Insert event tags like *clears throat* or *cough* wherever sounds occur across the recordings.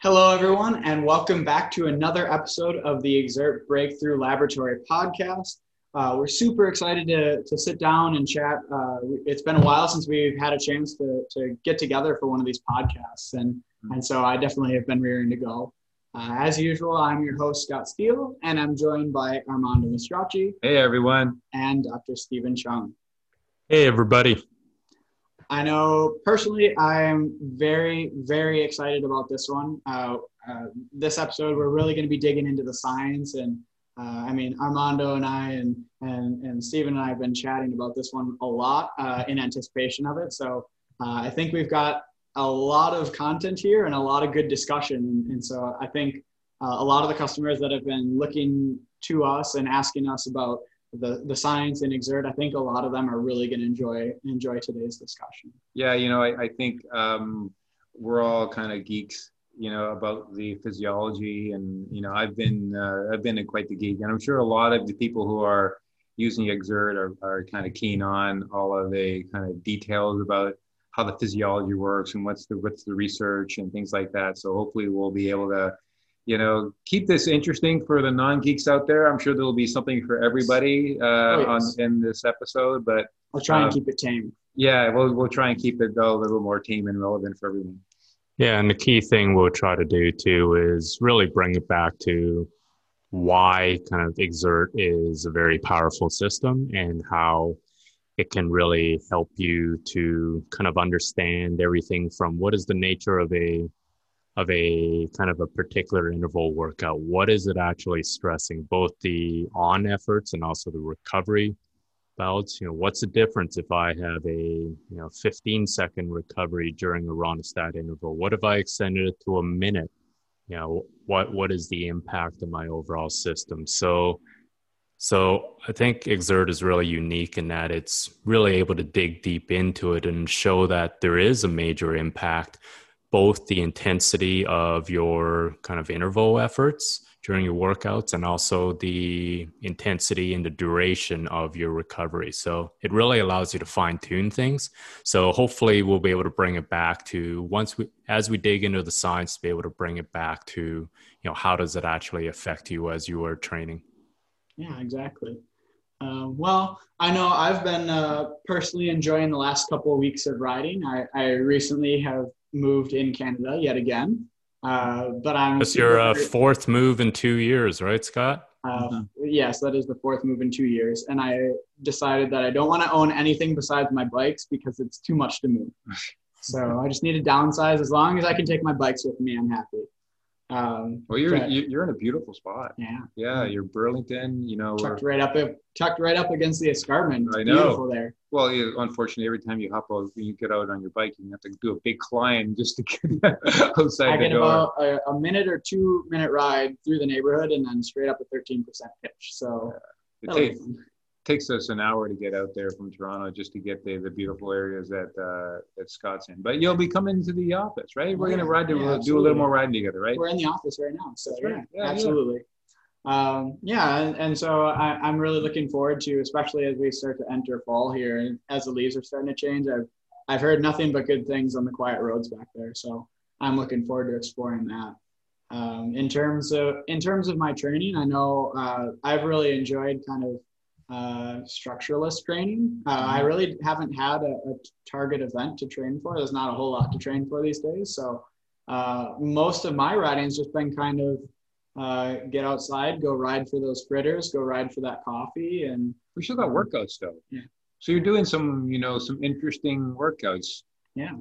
Hello, everyone, and welcome back to another episode of the Xert Breakthrough Laboratory podcast. Uh, we're super excited to, to sit down and chat. Uh, it's been a while since we've had a chance to, to get together for one of these podcasts, and, and so I definitely have been rearing to go. Uh, as usual, I'm your host, Scott Steele, and I'm joined by Armando Mastracci. Hey, everyone. And Dr. Stephen Cheung. Hey, everybody. I know personally, I am very, very excited about this one. Uh, uh, this episode, we're really going to be digging into the science. And uh, I mean, Armando and I and, and, and Stephen and I have been chatting about this one a lot uh, in anticipation of it. So uh, I think we've got a lot of content here and a lot of good discussion. And so I think uh, a lot of the customers that have been looking to us and asking us about the the science and Xert i think a lot of them are really going to enjoy enjoy today's discussion. Yeah you know i, I think um, we're all kind of geeks you know about the physiology and you know i've been uh, i've been quite the geek and i'm sure a lot of the people who are using Xert are, are kind of keen on all of the kind of details about how the physiology works and what's the what's the research and things like that. So hopefully we'll be able to you know, keep this interesting for the non-geeks out there. I'm sure there'll be something for everybody uh, oh, yes. on in this episode, but I'll try and um, keep it tame. Yeah, we'll we'll try and keep it though, a little more tame and relevant for everyone. Yeah, and the key thing we'll try to do too is really bring it back to why kind of Xert is a very powerful system and how it can really help you to kind of understand everything from what is the nature of a of a kind of a particular interval workout what is it actually stressing both the on efforts and also the recovery bouts? You know what's the difference if i have a you know 15 second recovery during a Rønnestad interval? What if i extended it to a minute? You know what what is the impact of my overall system? So so i think Xert is really unique in that it's really able to dig deep into it and show that there is a major impact both the intensity of your kind of interval efforts during your workouts and also the intensity and the duration of your recovery. So it really allows you to fine tune things. So hopefully we'll be able to bring it back to once we as we dig into the science to be able to bring it back to, you know, how does it actually affect you as you are training? Yeah, exactly. Uh, well, I know I've been uh, personally enjoying the last couple of weeks of riding. I, I recently have moved in Canada yet again. Uh, but I'm. That's your uh, fourth move in two years, right, Scott? Uh, mm-hmm. Yes, that is the fourth move in two years. And I decided that I don't want to own anything besides my bikes because it's too much to move. *laughs* so I just need to downsize. As long as I can take my bikes with me, I'm happy. Um, well, you're but, you're in a beautiful spot. Yeah. Yeah, you're Burlington. You know, tucked right up tucked right up against the escarpment. I know. Beautiful there. Well, yeah, unfortunately, every time you hop out, you get out on your bike, you have to do a big climb just to get *laughs* outside I the get door. about a, a, minute or two minute ride through the neighborhood, and then straight up a 13% pitch. So. Yeah. It takes, takes us an hour to get out there from Toronto just to get the, the beautiful areas that uh, that Scott's in. But you'll be coming to the office, right? We're gonna ride to yeah, do a little more riding together, right? We're in the office right now, so yeah, yeah, absolutely. Um, yeah, and, and so I, I'm really looking forward to, especially as we start to enter fall here, and as the leaves are starting to change. I've I've heard nothing but good things on the quiet roads back there, so I'm looking forward to exploring that. Um, in terms of in terms of my training, I know uh, I've really enjoyed kind of uh, structuralist training. Uh, I really haven't had a, a, target event to train for. There's not a whole lot to train for these days. So uh, most of my riding has just been kind of uh, get outside, go ride for those fritters, go ride for that coffee, and we still got workouts though. Yeah. So you're doing some, you know, some interesting workouts. Yeah.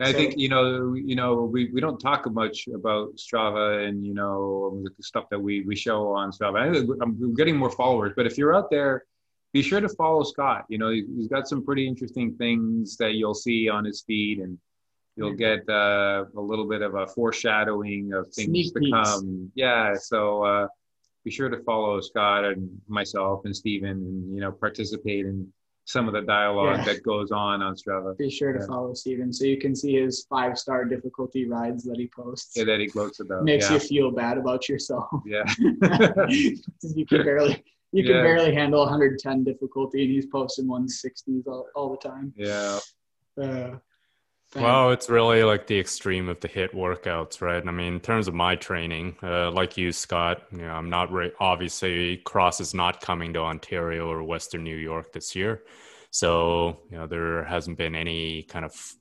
I so, think you know, you know, we, we don't talk much about Strava and you know the stuff that we we show on Strava. I'm getting more followers, but if you're out there be sure to follow Scott. You know, he's got some pretty interesting things that you'll see on his feed, and you'll get uh, a little bit of a foreshadowing of things Sneak to come. Yeah, so uh, be sure to follow Scott and myself and Stephen, and you know, participate in some of the dialogue yeah. that goes on on Strava. Be sure to yeah. follow Stephen so you can see his five star difficulty rides that he posts. Yeah, that he gloats about. Makes yeah. you feel bad about yourself. Yeah. *laughs* you can barely you can yeah. barely handle 110 difficulty, and he's posting 160s all, all the time. Yeah. Uh, Well, it's really like the extreme of the hit workouts, right? I mean, in terms of my training, uh, like you, Scott, you know, I'm not re- obviously cross is not coming to Ontario or Western New York this year, so you know there hasn't been any kind of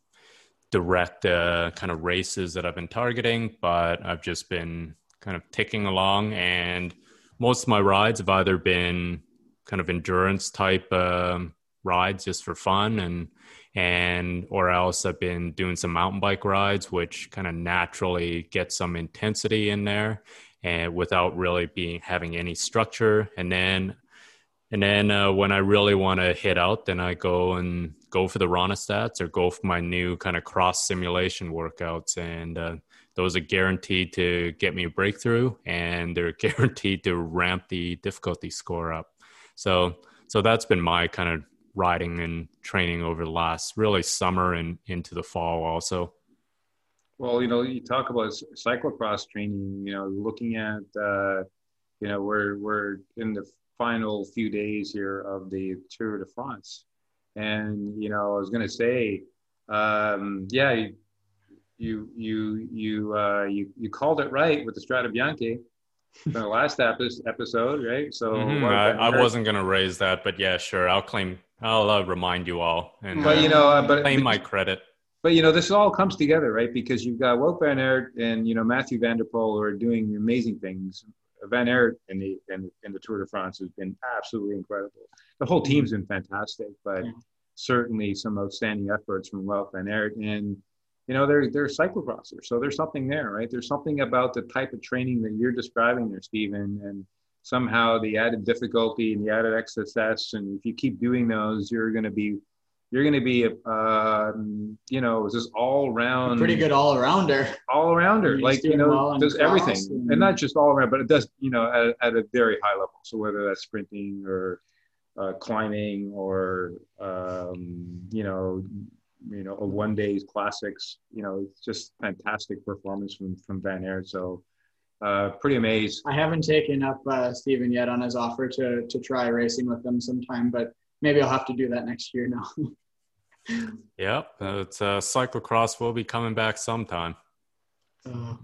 direct uh, kind of races that I've been targeting, but I've just been kind of ticking along, and most of my rides have either been kind of endurance type um, rides just for fun and and or else I've been doing some mountain bike rides, which kind of naturally get some intensity in there, and without really being having any structure. And then, and then uh, when I really want to hit out, then I go and go for the Rønnestads or go for my new kind of cross simulation workouts, and uh, those are guaranteed to get me a breakthrough, and they're *laughs* guaranteed to ramp the difficulty score up. So, so that's been my kind of riding and training over the last really summer and into the fall also. Well, you know, you talk about cyclocross training. You know, looking at, uh, you know, we're we're in the final few days here of the Tour de France, and you know, I was going to say, um, yeah, you you you you, uh, you you called it right with the Strade Bianche the last episode, right? So mm-hmm. I, I, wasn't going to raise that, but yeah, sure. I'll claim I'll uh, remind you all and but you know uh, but claim my credit. But you know this all comes together, right? Because you've got Wout van Aert and you know Mathieu van der Poel who are doing amazing things. Van Aert in the in, in the Tour de France has been absolutely incredible. The whole team's been fantastic, but yeah. certainly some outstanding efforts from Wout van Aert and you know they're they're cyclocrossers, so there's something there, right? There's something about the type of training that you're describing there, Stephen, and somehow the added difficulty and the added excess and if you keep doing those you're going to be you're going to be a uh, you know just all around pretty good all arounder all arounder like you know well does everything. and, and, not just all around but it does you know at, at a very high level. So whether that's sprinting or uh, climbing or um, you know you know a one day's classics you know it's just fantastic performance from from van aert so uh, pretty amazed. I haven't taken up uh, Stephen yet on his offer to to try racing with them sometime, but maybe I'll have to do that next year now. *laughs* yep, it's uh, cyclocross will be coming back sometime. Uh,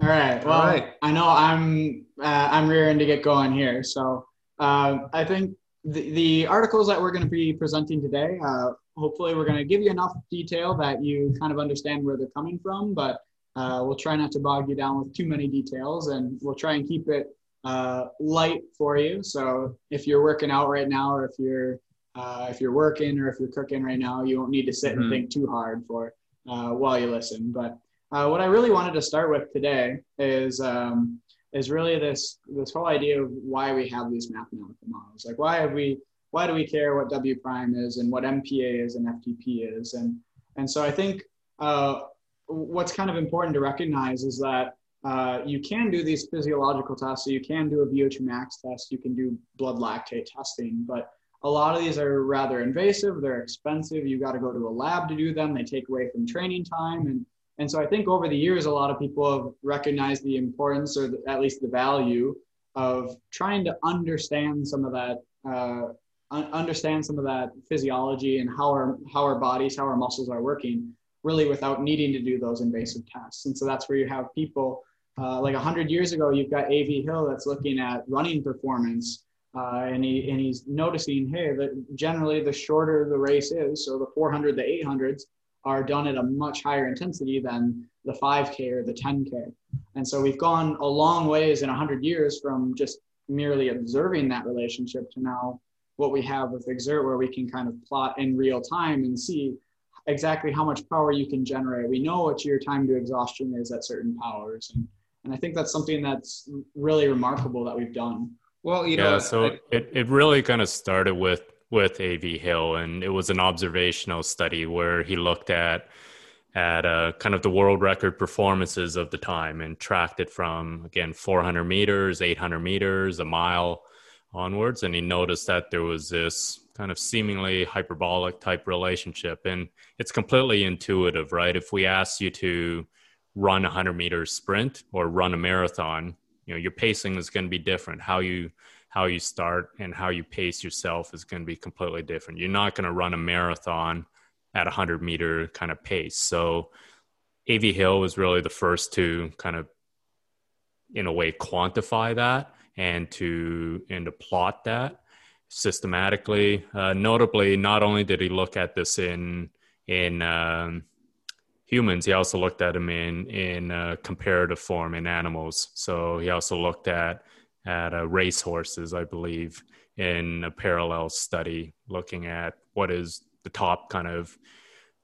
all right. Well, all right. I know I'm uh, I'm rearing to get going here, so uh, I think the, the articles that we're going to be presenting today, uh, hopefully, we're going to give you enough detail that you kind of understand where they're coming from, but uh, we'll try not to bog you down with too many details and we'll try and keep it uh, light for you. So if you're working out right now or if you're uh, if you're working or if you're cooking right now, you won't need to sit mm-hmm. and think too hard for uh, while you listen. But uh, what I really wanted to start with today is um, is really this this whole idea of why we have these mathematical models. Like why have we why do we care what W prime is and what MPa is and FTP is and and so I think uh, what's kind of important to recognize is that uh, you can do these physiological tests. So you can do a VO2 max test, you can do blood lactate testing, but a lot of these are rather invasive. They're expensive. You got to go to a lab to do them. They take away from training time. And, and so I think over the years, a lot of people have recognized the importance or the, at least the value of trying to understand some of that, uh, understand some of that physiology and how our, how our bodies, how our muscles are working really without needing to do those invasive tests. And so that's where you have people uh, like 100 years ago, you've got A.V. Hill that's looking at running performance. Uh, and, he, and he's noticing, hey, that generally the shorter the race is, so the 400, the 800s are done at a much higher intensity than the 5K or the 10K. And so we've gone a long ways in 100 years from just merely observing that relationship to now what we have with Xert where we can kind of plot in real time and see exactly how much power you can generate. We know what your time to exhaustion is at certain powers. And, and I think that's something that's really remarkable that we've done. Well, you yeah, know, so I, it, it really kind of started with with AV Hill, and it was an observational study where he looked at at uh, kind of the world record performances of the time and tracked it from again 400 meters, 800 meters, a mile onwards, and he noticed that there was this kind of seemingly hyperbolic type relationship. And it's completely intuitive, right? If we ask you to run a 100 meter sprint or run a marathon, you know, your pacing is going to be different. How you how you start and how you pace yourself is going to be completely different. You're not going to run a marathon at a 100 meter kind of pace. So AV Hill was really the first to kind of, in a way, quantify that and to and to plot that systematically. Uh, notably, not only did he look at this in in um, humans, he also looked at them in in uh, comparative form in animals. So he also looked at at uh, race horses, I believe, in a parallel study, looking at what is the top kind of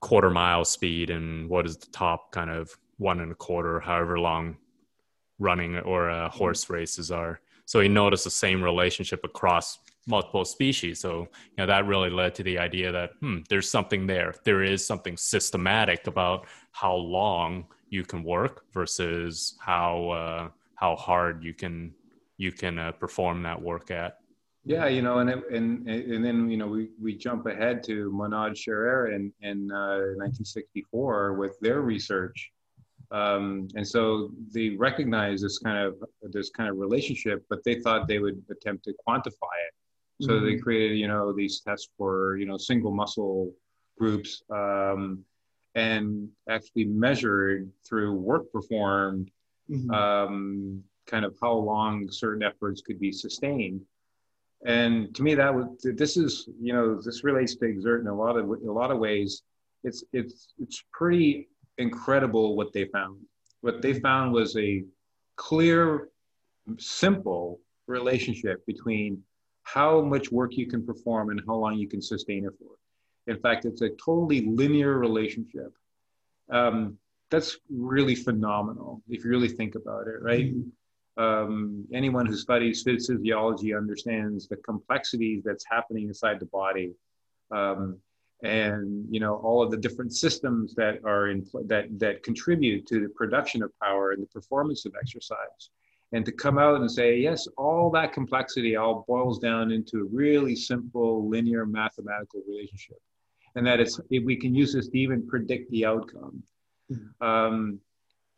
quarter mile speed and what is the top kind of one and a quarter, however long running or uh, horse races are. So he noticed the same relationship across multiple species. So, you know, that really led to the idea that hmm, there's something there. There is something systematic about how long you can work versus how uh, how hard you can you can uh, perform that work at. Yeah, you know, and and and then you know we we jump ahead to Monod Scherer in in uh, 1964 with their research, um, and so they recognized this kind of this kind of relationship, but they thought they would attempt to quantify it. So mm-hmm. they created you know these tests for you know single muscle groups um, and actually measured through work performed, mm-hmm. um, kind of how long certain efforts could be sustained and to me that was this is you know this relates to exert in a lot of a lot of ways it's it's it's pretty incredible what they found. What they found was a clear simple relationship between how much work you can perform and how long you can sustain it for. In fact it's a totally linear relationship. Um, that's really phenomenal if you really think about it right? Mm-hmm. Um, anyone who studies physiology understands the complexities that's happening inside the body. Um, and you know all of the different systems that are in that that contribute to the production of power and the performance of exercise and to come out and say yes all that complexity all boils down into a really simple linear mathematical relationship and that it's we can use this to even predict the outcome mm-hmm. um,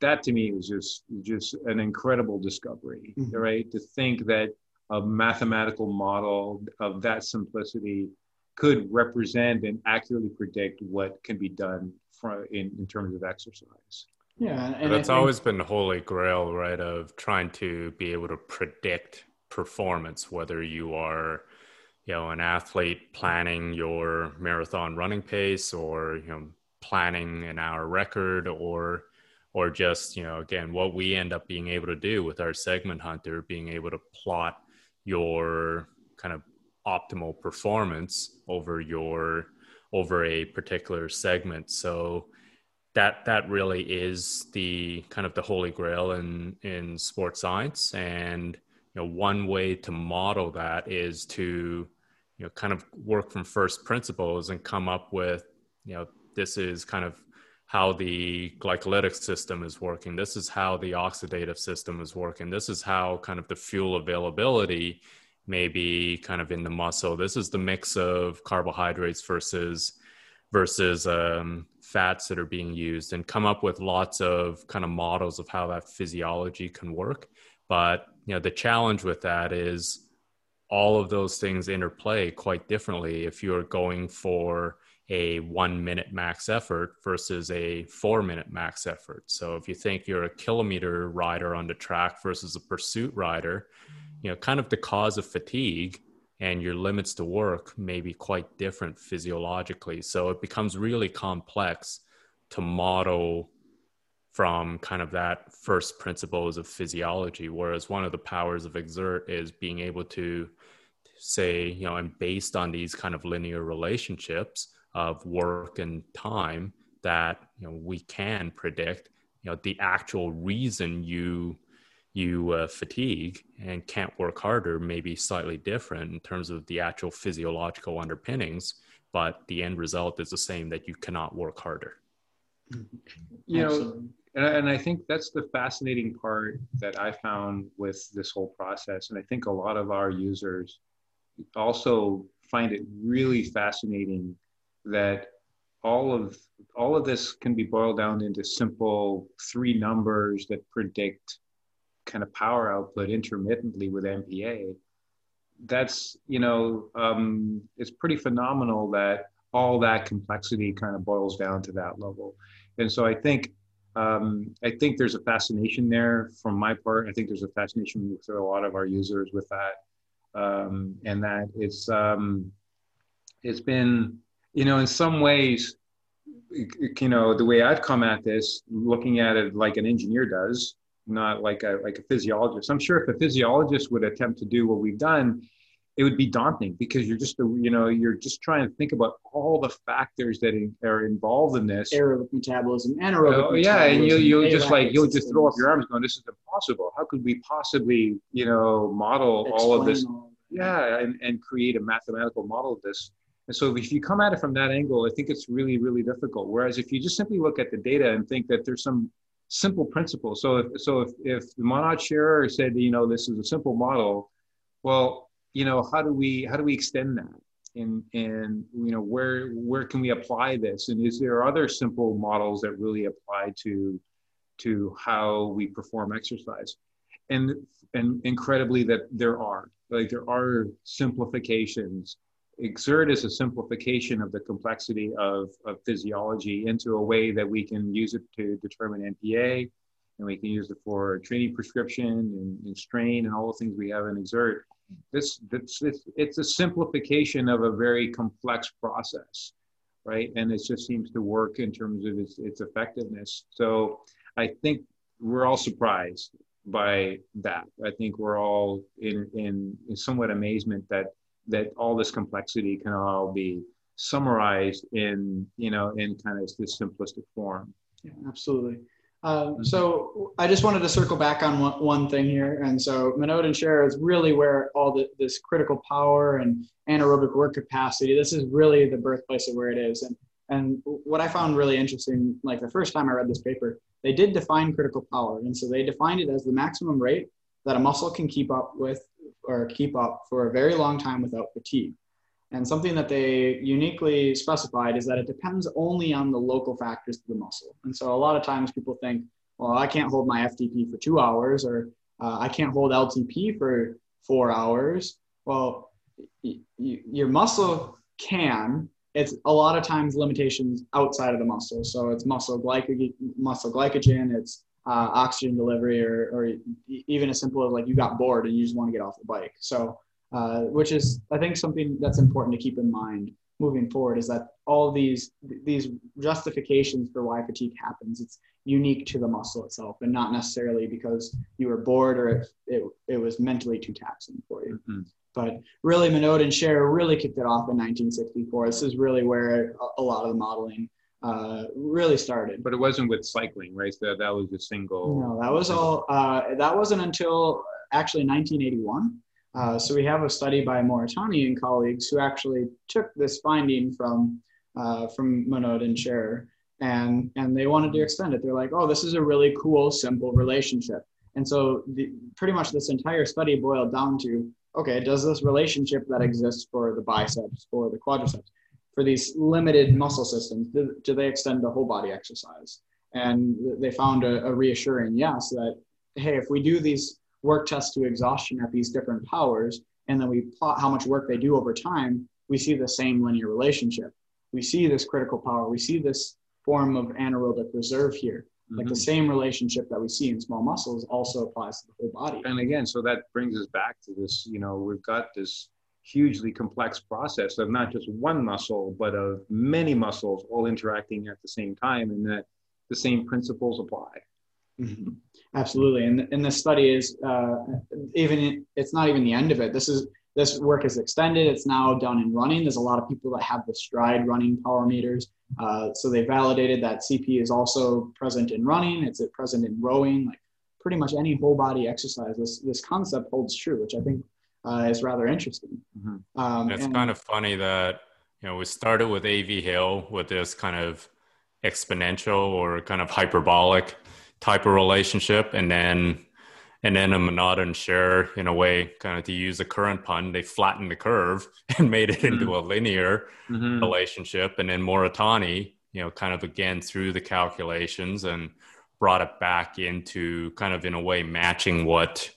that to me was just just an incredible discovery mm-hmm. right to think that a mathematical model of that simplicity could represent and accurately predict what can be done for, in, in terms of exercise. Yeah and that's always been the holy grail right of trying to be able to predict performance whether you are you know an athlete planning your marathon running pace or you know planning an hour record or or just you know again what we end up being able to do with our segment hunter being able to plot your kind of optimal performance over your over a particular segment so that that really is the kind of the holy grail in in sports science and you know one way to model that is to you know kind of work from first principles and come up with you know this is kind of how the glycolytic system is working. This is how the oxidative system is working. This is how kind of the fuel availability may be kind of in the muscle. This is the mix of carbohydrates versus versus um, fats that are being used, and come up with lots of kind of models of how that physiology can work. But you know, the challenge with that is all of those things interplay quite differently if you're going for a one minute max effort versus a four minute max effort. So if you think you're a kilometer rider on the track versus a pursuit rider, you know, kind of the cause of fatigue and your limits to work may be quite different physiologically. So it becomes really complex to model from kind of that first principles of physiology. Whereas one of the powers of Xert is being able to say, you know, and based on these kind of linear relationships, of work and time that you know we can predict you know the actual reason you you uh, fatigue and can't work harder may be slightly different in terms of the actual physiological underpinnings but the end result is the same that you cannot work harder. You know and I, and I think that's the fascinating part that i found with this whole process and i think a lot of our users also find it really fascinating that all of all of this can be boiled down into simple three numbers that predict kind of power output intermittently with MPA. That's you know um, it's pretty phenomenal that all that complexity kind of boils down to that level. And so I think um, I think there's a fascination there from my part. I think there's a fascination with a lot of our users with that, um, and that it's um, it's been you know in some ways you know the way I've come at this, looking at it like an engineer does, not like a like a physiologist. I'm sure if a physiologist would attempt to do what we've done, it would be daunting because you're just you know you're just trying to think about all the factors that are involved in this. Aerobic metabolism anaerobic oh, yeah and you you'll just like you'll just throw up your arms going this is impossible. How could we possibly you know model Explain all of this? All yeah and, and create a mathematical model of this. And so if you come at it from that angle i think it's really really difficult. Whereas if you just simply look at the data and think that there's some simple principles so if so if if the Monod Scherer said you know this is a simple model well you know how do we how do we extend that? And and you know where where can we apply this? And is there other simple models that really apply to to how we perform exercise? And and incredibly that there are like there are simplifications Xert is a simplification of the complexity of, of physiology into a way that we can use it to determine npa and we can use it for training prescription and, and strain and all the things we have in Xert. This, this, this it's a simplification of a very complex process right? And it just seems to work in terms of its, its effectiveness. So i think we're all surprised by that. I think we're all in, in in somewhat amazement that that all this complexity can all be summarized in you know in kind of this simplistic form yeah absolutely uh, mm-hmm. so I just wanted to circle back on one, one thing here. And so Monod and Scherer is really where all the, this critical power and anaerobic work capacity, this is really the birthplace of where it is. And, and what I found really interesting, like the first time I read this paper, they did define critical power. And so they defined it as the maximum rate that a muscle can keep up with or keep up for a very long time without fatigue. And something that they uniquely specified is that it depends only on the local factors of the muscle. And so a lot of times people think, well, I can't hold my FTP for two hours or uh, I can't hold LTP for four hours. Well, y- y- your muscle can. It's a lot of times limitations outside of the muscle. So it's muscle, glycogen, muscle glycogen, it's uh, oxygen delivery, or, or even as simple as like you got bored and you just want to get off the bike. So uh, which is I think something that's important to keep in mind moving forward is that all these these justifications for why fatigue happens it's unique to the muscle itself and not necessarily because you were bored or it, it, it was mentally too taxing for you mm-hmm. but really Monod and Scherer really kicked it off in 1964 this is really where a, a lot of the modeling uh, really started but it wasn't with cycling right so that was a single no that was all uh, that wasn't until actually 1981 uh, so we have a study by Moritani and colleagues who actually took this finding from uh, from Monod and Scherer, and and they wanted to extend it. They're like, oh, this is a really cool, simple relationship. And so the, pretty much this entire study boiled down to, okay, does this relationship that exists for the biceps, for the quadriceps, for these limited muscle systems, do, do they extend to whole body exercise? And they found a, a reassuring yes that hey, if we do these work tests to exhaustion at these different powers, and then we plot how much work they do over time, we see the same linear relationship. We see this critical power. We see this form of anaerobic reserve here. Mm-hmm. Like the mm-hmm. same relationship that we see in small muscles also applies to the whole body. And again, so that brings us back to this, you know, we've got this hugely complex process of not just one muscle, but of many muscles all interacting at the same time, and that the same principles apply. Mm-hmm. Absolutely, and and this study is uh, even it's not even the end of it. This is this work is extended. It's now done in running. There's a lot of people that have the Stryd running power meters, uh, so they validated that CP is also present in running. It's present in rowing, like pretty much any whole body exercise. This this concept holds true, which I think uh, is rather interesting. Mm-hmm. Um, it's and, kind of funny that you know we started with AV Hill with this kind of exponential or kind of hyperbolic type of relationship and then and then a Monod Scherer in a way kind of to use a current pun they flattened the curve *laughs* and made it mm-hmm. into a linear mm-hmm. relationship and then moritani you know kind of again through the calculations and brought it back into kind of in a way matching what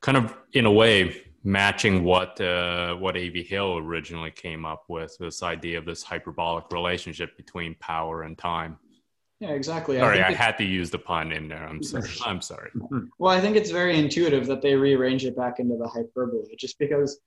kind of in a way matching what uh, what A.V. Hill originally came up with this idea of this hyperbolic relationship between power and time. Yeah, exactly. Sorry, I, I had to use the pun in there. I'm sorry. *laughs* I'm sorry. *laughs* Well, I think it's very intuitive that they rearrange it back into the hyperbole, just because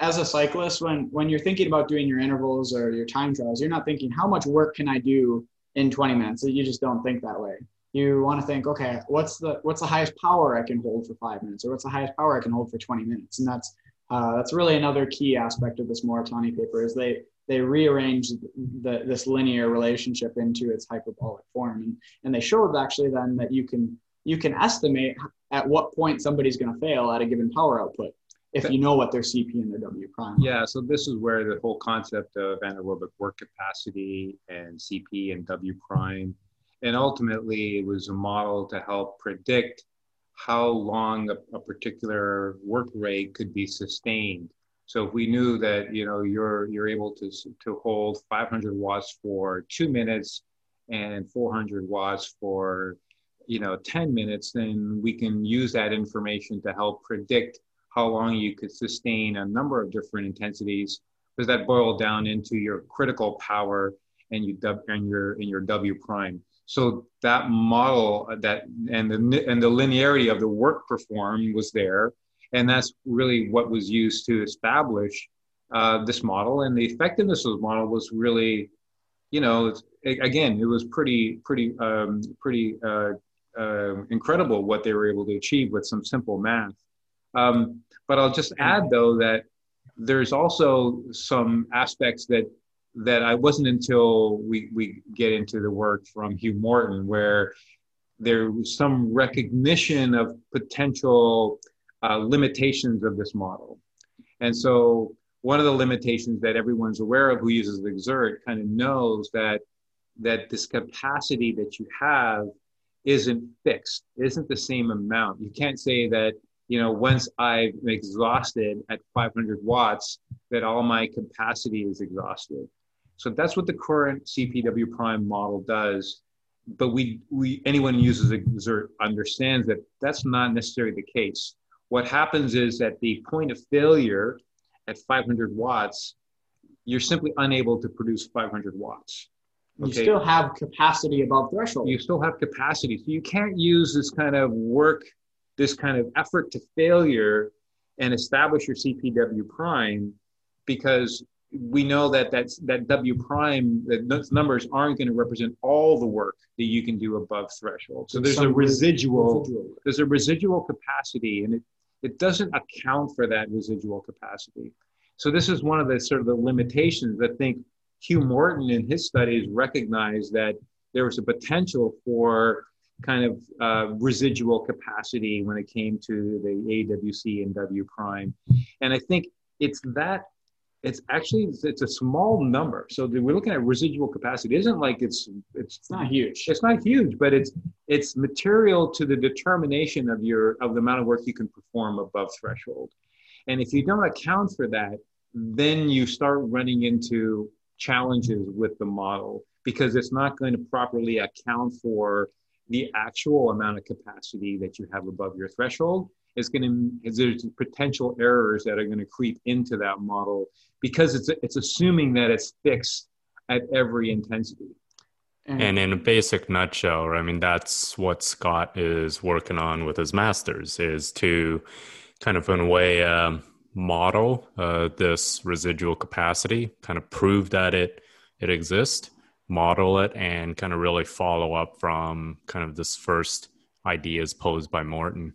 as a cyclist, when when you're thinking about doing your intervals or your time trials, you're not thinking how much work can I do in 20 minutes. You just don't think that way. You want to think, okay, what's the what's the highest power I can hold for five minutes, or what's the highest power I can hold for 20 minutes, and that's uh, that's really another key aspect of this Moritani paper is they they rearranged the, this linear relationship into its hyperbolic form. And, and they showed actually then that you can, you can estimate at what point somebody's going to fail at a given power output if you know what their CP and their W prime. Yeah, so this is where the whole concept of anaerobic work capacity and CP and W prime, and ultimately it was a model to help predict how long a, a particular work rate could be sustained so if we knew that you know you're you're able to to hold 500 watts for two minutes and 400 watts for you know 10 minutes, then we can use that information to help predict how long you could sustain a number of different intensities because that boiled down into your critical power and you and your and your W prime. So that model that and the and the linearity of the work performed was there and that's really what was used to establish uh, this model. And the effectiveness of the model was really, you know, again, it was pretty, pretty, um, pretty uh, uh, incredible what they were able to achieve with some simple math. Um, but I'll just add though that there's also some aspects that that I wasn't until we we get into the work from Hugh Morton where there was some recognition of potential uh, limitations of this model. And so one of the limitations that everyone's aware of who uses Xert kind of knows that that this capacity that you have isn't fixed, isn't the same amount. You can't say that, you know, once I'm exhausted at 500 watts, that all my capacity is exhausted. So that's what the current CPW prime model does. But we, we anyone who uses Xert understands that that's not necessarily the case what happens is at the point of failure at 500 watts, you're simply unable to produce 500 watts. Okay? You still have capacity above threshold. You still have capacity. So you can't use this kind of work, this kind of effort to failure and establish your CPW prime because we know that that's, that W prime, that those numbers aren't going to represent all the work that you can do above threshold. So there's, there's a residual, residual, there's a residual capacity, and it, it doesn't account for that residual capacity. So this is one of the sort of the limitations that I think Hugh Morton in his studies recognized that there was a potential for kind of uh, residual capacity when it came to the AWC and W prime. And I think it's that it's actually it's a small number. So we're looking at residual capacity. It isn't like it's it's, it's not huge. It's not huge, but it's it's material to the determination of your of the amount of work you can perform above threshold. And if you don't account for that, then you start running into challenges with the model because it's not going to properly account for the actual amount of capacity that you have above your threshold is going to there's potential errors that are going to creep into that model because it's it's assuming that it's fixed at every intensity. And in a basic nutshell, I mean that's what Scott is working on with his masters is to kind of in a way um, model uh, this residual capacity, kind of prove that it it exists, model it, and kind of really follow up from kind of this first ideas posed by Morton.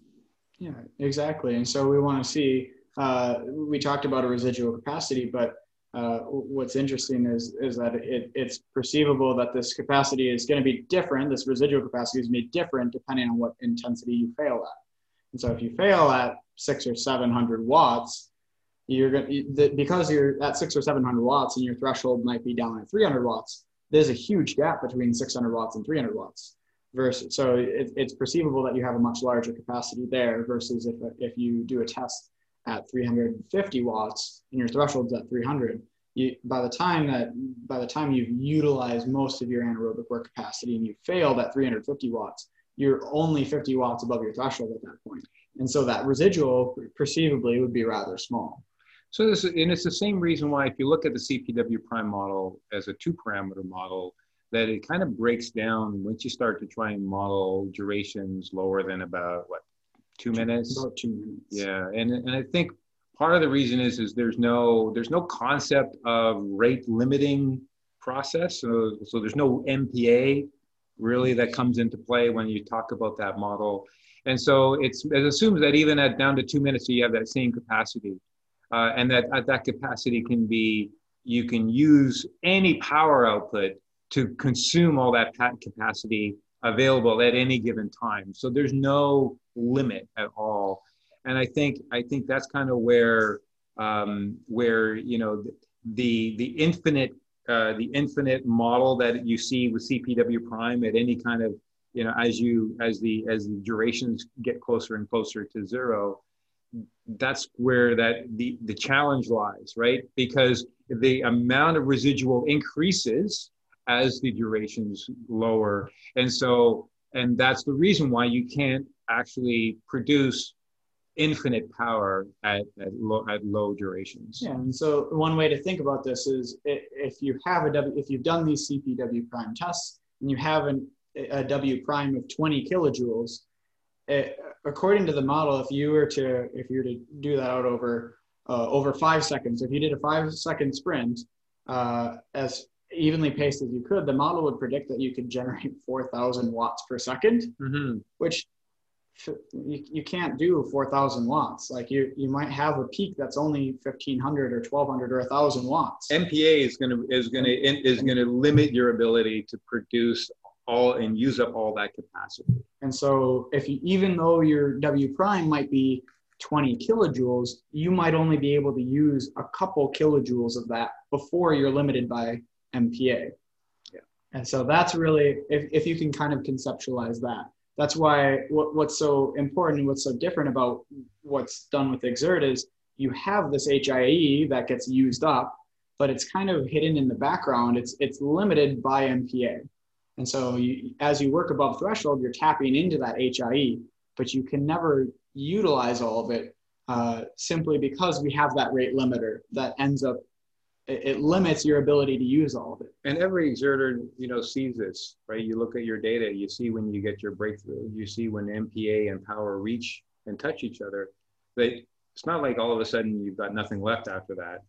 Yeah, exactly. And so we want to see, uh, we talked about a residual capacity, but uh, what's interesting is, is that it, it's perceivable that this capacity is going to be different. This residual capacity is going to be different depending on what intensity you fail at. And so if you fail at six or 700 watts, you're going to, because you're at six or 700 watts and your threshold might be down at 300 watts, there's a huge gap between 600 watts and 300 watts versus so it, it's perceivable that you have a much larger capacity there versus if, if you do a test at 350 watts and your threshold's at 300 you, by the time that by the time you've utilized most of your anaerobic work capacity and you failed at 350 watts you're only 50 watts above your threshold at that point And so that residual perceivably would be rather small. So this, and it's the same reason why if you look at the CPW prime model as a two parameter model, that it kind of breaks down once you start to try and model durations lower than about what two minutes? about two minutes. Yeah and, and i think part of the reason is is there's no there's no concept of rate limiting process so, so there's no mpa really that comes into play when you talk about that model. And so it's it assumes that even at down to two minutes you have that same capacity uh, and that at that capacity can be you can use any power output to consume all that patent capacity available at any given time. So there's no limit at all. And I think I think that's kind of where um, where you know the the infinite uh, the infinite model that you see with CPW prime at any kind of you know as you as the as the durations get closer and closer to zero that's where that the the challenge lies right because the amount of residual increases as the durations lower. And so, and that's the reason why you can't actually produce infinite power at, at, low, at low durations. Yeah, and so one way to think about this is if you have a W, if you've done these CPW prime tests and you have an, a W prime of 20 kilojoules, it, according to the model, if you were to if you were to do that out over uh, over five seconds, if you did a five second sprint, uh, as evenly paced as you could, the model would predict that you could generate *laughs* 4,000 watts per 2nd mm-hmm. which you, you can't do 4,000 watts. Like you, you might have a peak that's only 1,500 or 1,200 or 1,000 watts. MPA is going to is going to is going to limit your ability to produce all and use up all that capacity. And so, if you even though your W prime might be 20 kilojoules, you might only be able to use a couple kilojoules of that before you're limited by MPA. Yeah. And so that's really, if, if you can kind of conceptualize that, that's why what, what's so important and what's so different about what's done with Xert is you have this HIE that gets used up, but it's kind of hidden in the background. It's, it's limited by MPA. And so you, as you work above threshold, you're tapping into that HIE, but you can never utilize all of it uh, simply because we have that rate limiter that ends up it, it limits your ability to use all of it. And every exerter, you know, sees this, right? You look at your data, you see when you get your breakthrough, you see when MPA and power reach and touch each other. But it's not like all of a sudden you've got nothing left after that.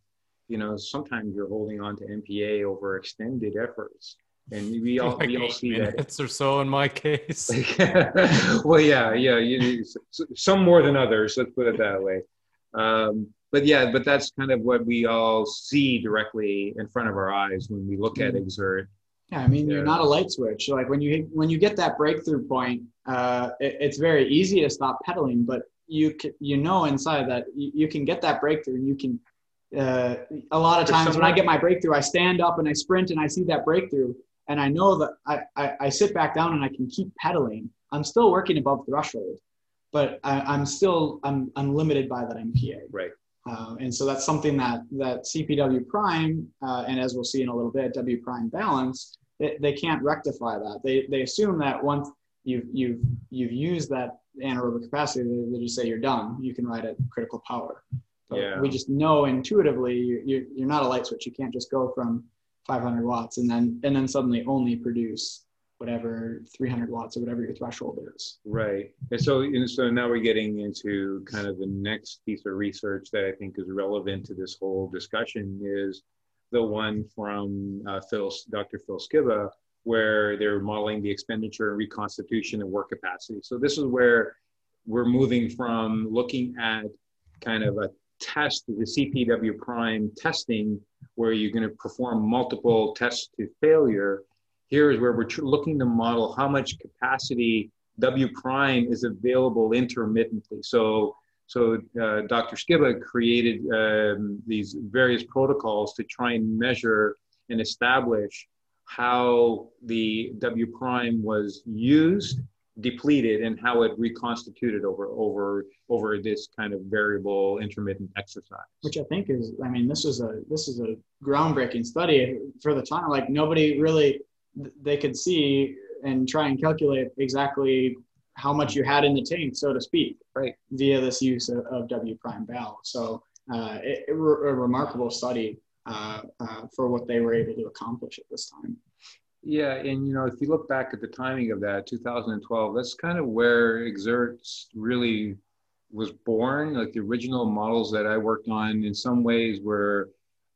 You know, sometimes you're holding on to MPA over extended efforts. And we *laughs* all, like we all see minutes that. or so in my case. *laughs* well, yeah, yeah, you, some more than others. Let's put it that way. Um, but yeah, but that's kind of what we all see directly in front of our eyes when we look at mm-hmm. Xert. Yeah, I mean, you're not a light switch. Like when you when you get that breakthrough point, uh, it, it's very easy to stop pedaling, but you can, you know inside that you, you can get that breakthrough, and you can. Uh, a lot of times when I get my breakthrough, I stand up and I sprint and I see that breakthrough, and I know that I, I, I sit back down and I can keep pedaling. I'm still working above threshold, but I, am still I'm I'm limited by that MPA. Right. Uh, and so that's something that that CPW prime, uh, and as we'll see in a little bit, W prime balance, they, they can't rectify that. They, they assume that once you've, you've, you've used that anaerobic capacity, they, they just say you're done. You can ride at critical power. But yeah. we just know intuitively you, you're not a light switch. You can't just go from 500 watts and then and then suddenly only produce whatever 300 watts or whatever your threshold is. Right. And so, and so now we're getting into kind of the next piece of research that I think is relevant to this whole discussion is the one from uh, Phil, Dr. Phil Skiba, where they're modeling the expenditure and reconstitution of work capacity. So this is where we're moving from looking at kind of a test, the CPW prime testing, where you're going to perform multiple tests to failure here is where we're looking to model how much capacity W prime is available intermittently. So, so uh, Dr. Skiba created um, these various protocols to try and measure and establish how the W prime was used, depleted, and how it reconstituted over over over this kind of variable intermittent exercise. Which I think is, I mean, this is a this is a groundbreaking study for the time. Like nobody really they could see and try and calculate exactly how much you had in the tank, so to speak, right, via this use of, of W prime bal. So uh, it, it, a remarkable study uh, uh, for what they were able to accomplish at this time. Yeah, and you know, if you look back at the timing of that, 2012, that's kind of where Xert really was born. Like the original models that I worked on, in some ways, were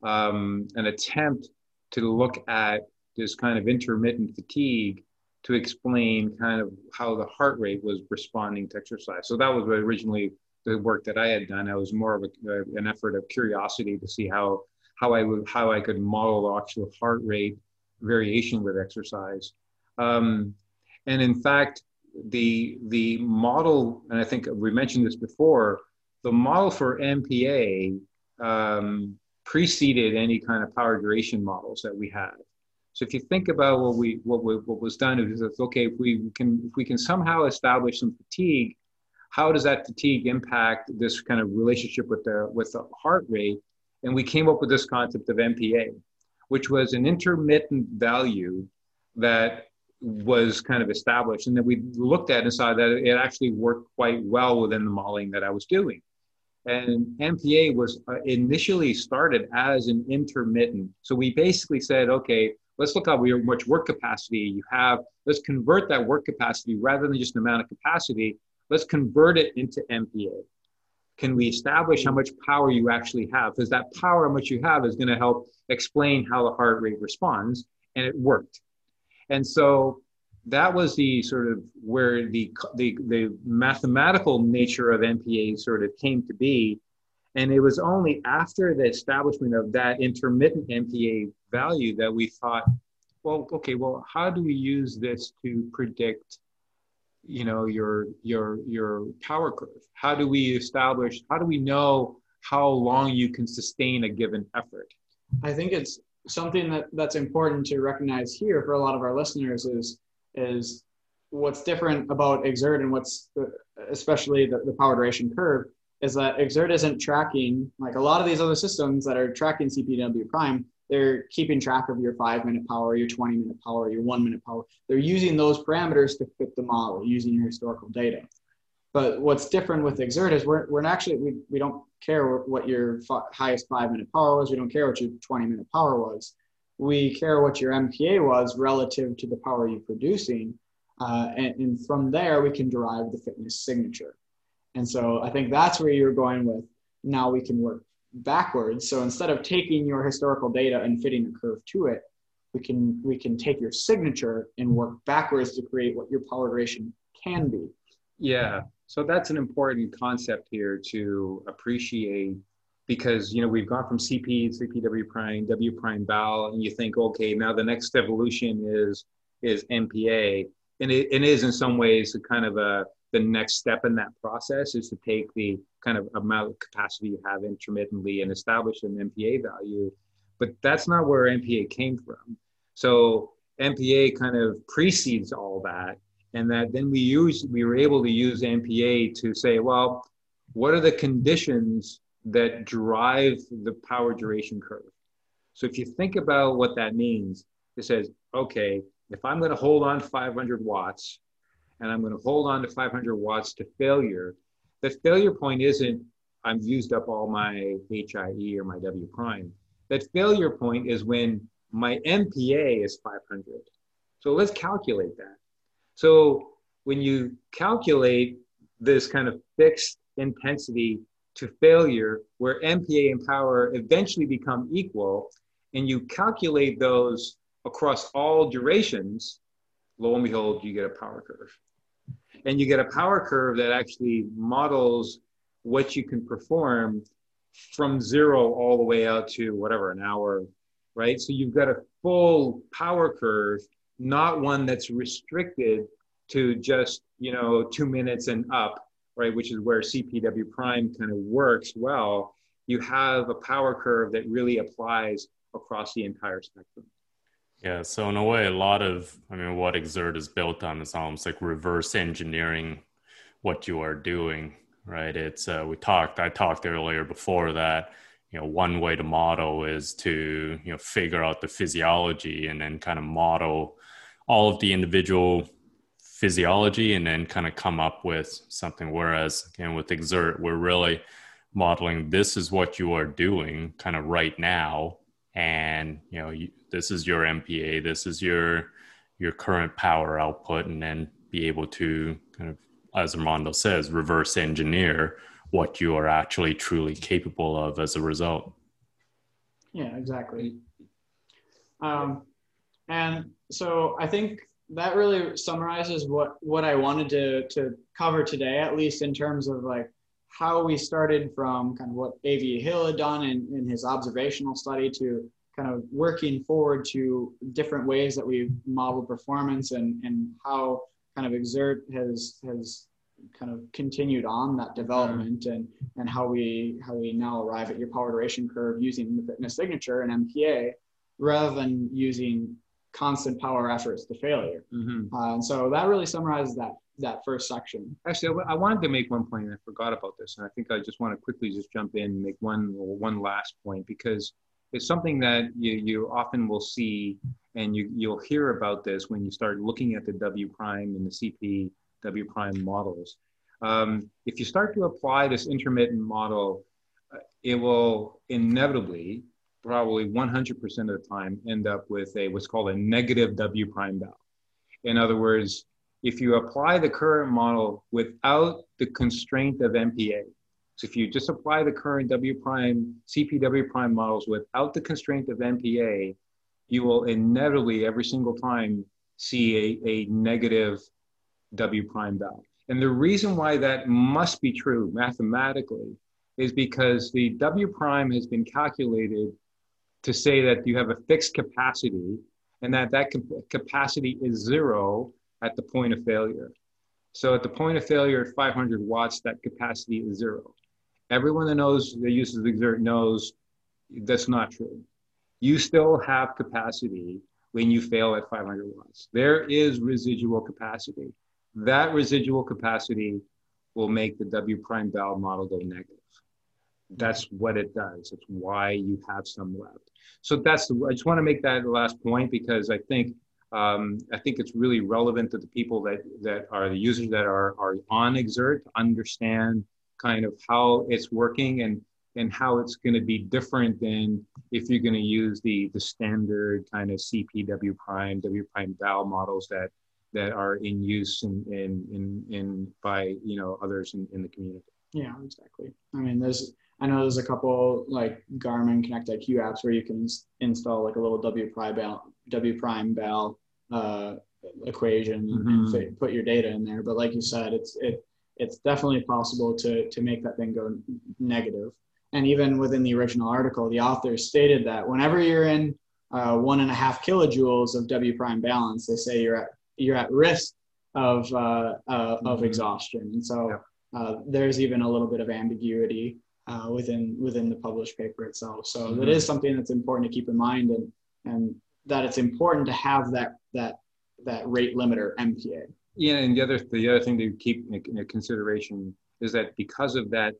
um, an attempt to look at this kind of intermittent fatigue to explain kind of how the heart rate was responding to exercise. So that was originally the work that I had done. I was more of a, an effort of curiosity to see how how I would how I could model the actual heart rate variation with exercise. Um, and in fact, the the model, and I think we mentioned this before, the model for MPA um, preceded any kind of power duration models that we had. So if you think about what we what, we, what was done, it was okay if we can if we can somehow establish some fatigue, how does that fatigue impact this kind of relationship with the with the heart rate? And we came up with this concept of MPA, which was an intermittent value that was kind of established and then we looked at and saw that it actually worked quite well within the modeling that I was doing. And MPA was uh, initially started as an intermittent. So we basically said, okay, let's look at how much work capacity you have. Let's convert that work capacity rather than just an amount of capacity. Let's convert it into MPA. Can we establish how much power you actually have? Because that power, how much you have, is going to help explain how the heart rate responds. And it worked. And so that was the sort of where the, the, the mathematical nature of MPA sort of came to be. And it was only after the establishment of that intermittent MPA value that we thought, well, okay, well, how do we use this to predict, you know, your your your power curve? How do we establish? How do we know how long you can sustain a given effort? I think it's something that, that's important to recognize here for a lot of our listeners is is what's different about Xert and what's especially the, the power duration curve is that Xert isn't tracking like a lot of these other systems that are tracking CPW prime. They're keeping track of your five minute power, your 20 minute power, your one minute power. They're using those parameters to fit the model using your historical data. But what's different with Xert is we're, we're actually, we, we don't care what your highest five minute power was. We don't care what your 20 minute power was. We care what your MPA was relative to the power you're producing. Uh, and, and from there, we can derive the fitness signature. And so I think that's where you're going with now we can work backwards. So instead of taking your historical data and fitting a curve to it, we can we can take your signature and work backwards to create what your power duration can be. Yeah. So that's an important concept here to appreciate because you know we've gone from CP, CPW prime, W prime bal, and you think, okay, now the next evolution is is MPA, and it, it is in some ways a kind of a the next step in that process is to take the kind of amount of capacity you have intermittently and establish an MPA value, but that's not where MPA came from. So MPA kind of precedes all that and that then we use we were able to use MPA to say, well, what are the conditions that drive the power duration curve? So if you think about what that means, it says, okay, if I'm going to hold on 500 watts and I'm going to hold on to 500 watts to failure, the failure point isn't I've used up all my HIE or my W prime. That failure point is when my MPA is 500. So let's calculate that. So when you calculate this kind of fixed intensity to failure, where MPA and power eventually become equal, and you calculate those across all durations, lo and behold, you get a power curve. And you get a power curve that actually models what you can perform from zero all the way out to whatever, an hour, right? So you've got a full power curve not one that's restricted to just you know two minutes and up right? Which is where cpw prime kind of works well. You have a power curve that really applies across the entire spectrum yeah so in a way a lot of i mean what Xert is built on is almost like reverse engineering what you are doing right it's uh, we talked i talked earlier before that you know one way to model is to you know figure out the physiology and then kind of model all of the individual physiology and then kind of come up with something. Whereas again with Xert, we're really modeling this is what you are doing kind of right now, and you know you, this is your MPA, this is your your current power output, and then be able to kind of, as Armando says, reverse engineer what you are actually truly capable of as a result. Yeah, exactly. Um, and so I think that really summarizes what what I wanted to to cover today, at least in terms of like how we started from kind of what A.V. Hill had done in, in his observational study to kind of working forward to different ways that we model performance and, and how kind of Xert has has kind of continued on that development and and how we how we now arrive at your power duration curve using the fitness signature and MPA rather than using constant power efforts to failure. Mm-hmm. Uh, and so that really summarizes that that first section. Actually, I wanted to make one point, and I forgot about this, and I think I just want to quickly just jump in and make one one last point because it's something that you you often will see, and you you'll hear about this when you start looking at the W prime and the CP W prime models. Um, if you start to apply this intermittent model, uh, it will inevitably probably 100% of the time end up with a what's called a negative W prime bal. In other words, if you apply the current model without the constraint of MPA, so if you just apply the current W prime, CPW prime models without the constraint of MPA, you will inevitably every single time see a, a negative W prime bal. And the reason why that must be true mathematically is because the W prime has been calculated to say that you have a fixed capacity and that that capacity is zero at the point of failure. So at the point of failure at 500 watts, that capacity is zero. Everyone that knows that uses Xert knows that's not true. You still have capacity when you fail at 500 watts. There is residual capacity. That residual capacity will make the W prime bal model go negative. That's what it does. It's why you have some left so that's the, I just want to make that last point because I think um, I think it's really relevant to the people that that are the users that are are on Xert to understand kind of how it's working and and how it's going to be different than if you're going to use the the standard kind of CPW prime W prime bal models that that are in use in in in, in by you know others in, in the community. Yeah, exactly. I mean, there's I know there's a couple like Garmin Connect IQ apps where you can install like a little W prime bal, W prime bal uh, equation mm-hmm. and fit, put your data in there. But like you said, it's it it's definitely possible to to make that thing go negative. And even within the original article, the authors stated that whenever you're in uh, one and a half kilojoules of W prime balance, they say you're at you're at risk of uh, uh, of mm-hmm. exhaustion. And so uh, there's even a little bit of ambiguity uh, within within the published paper itself. So mm-hmm. that is something that's important to keep in mind, and and that it's important to have that that that rate limiter MPA. Yeah, and the other the other thing to keep in consideration is that because of that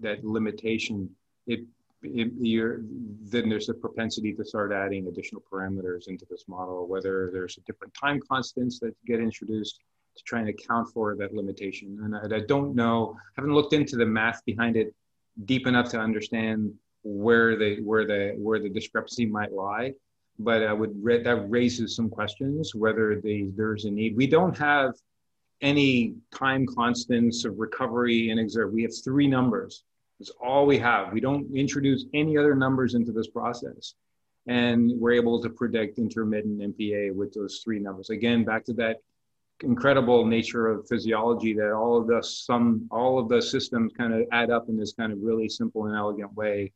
that limitation, it, it you're then there's a propensity to start adding additional parameters into this model, whether there's a different time constants that get introduced to try and account for that limitation. And I, I don't know, haven't looked into the math behind it deep enough to understand where the where the where the discrepancy might lie but i would that raises some questions whether the, there's a need. We don't have any time constants of recovery and Xert. we have three numbers. That's all we have. We don't introduce any other numbers into this process. And we're able to predict intermittent mpa with those three numbers. Again back to that incredible nature of physiology that all of the some all of the systems kind of add up in this kind of really simple and elegant way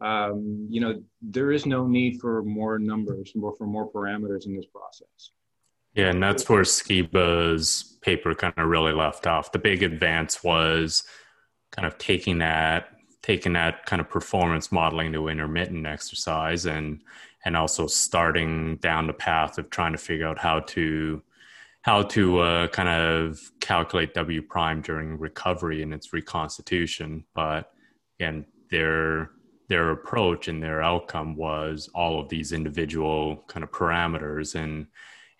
um, you know there is no need for more numbers more for more parameters in this process yeah and that's where skiba's paper kind of really left off the big advance was kind of taking that taking that kind of performance modeling to intermittent exercise and and also starting down the path of trying to figure out how to how to uh, kind of calculate W prime during recovery and its reconstitution. But again, their their approach and their outcome was all of these individual kind of parameters and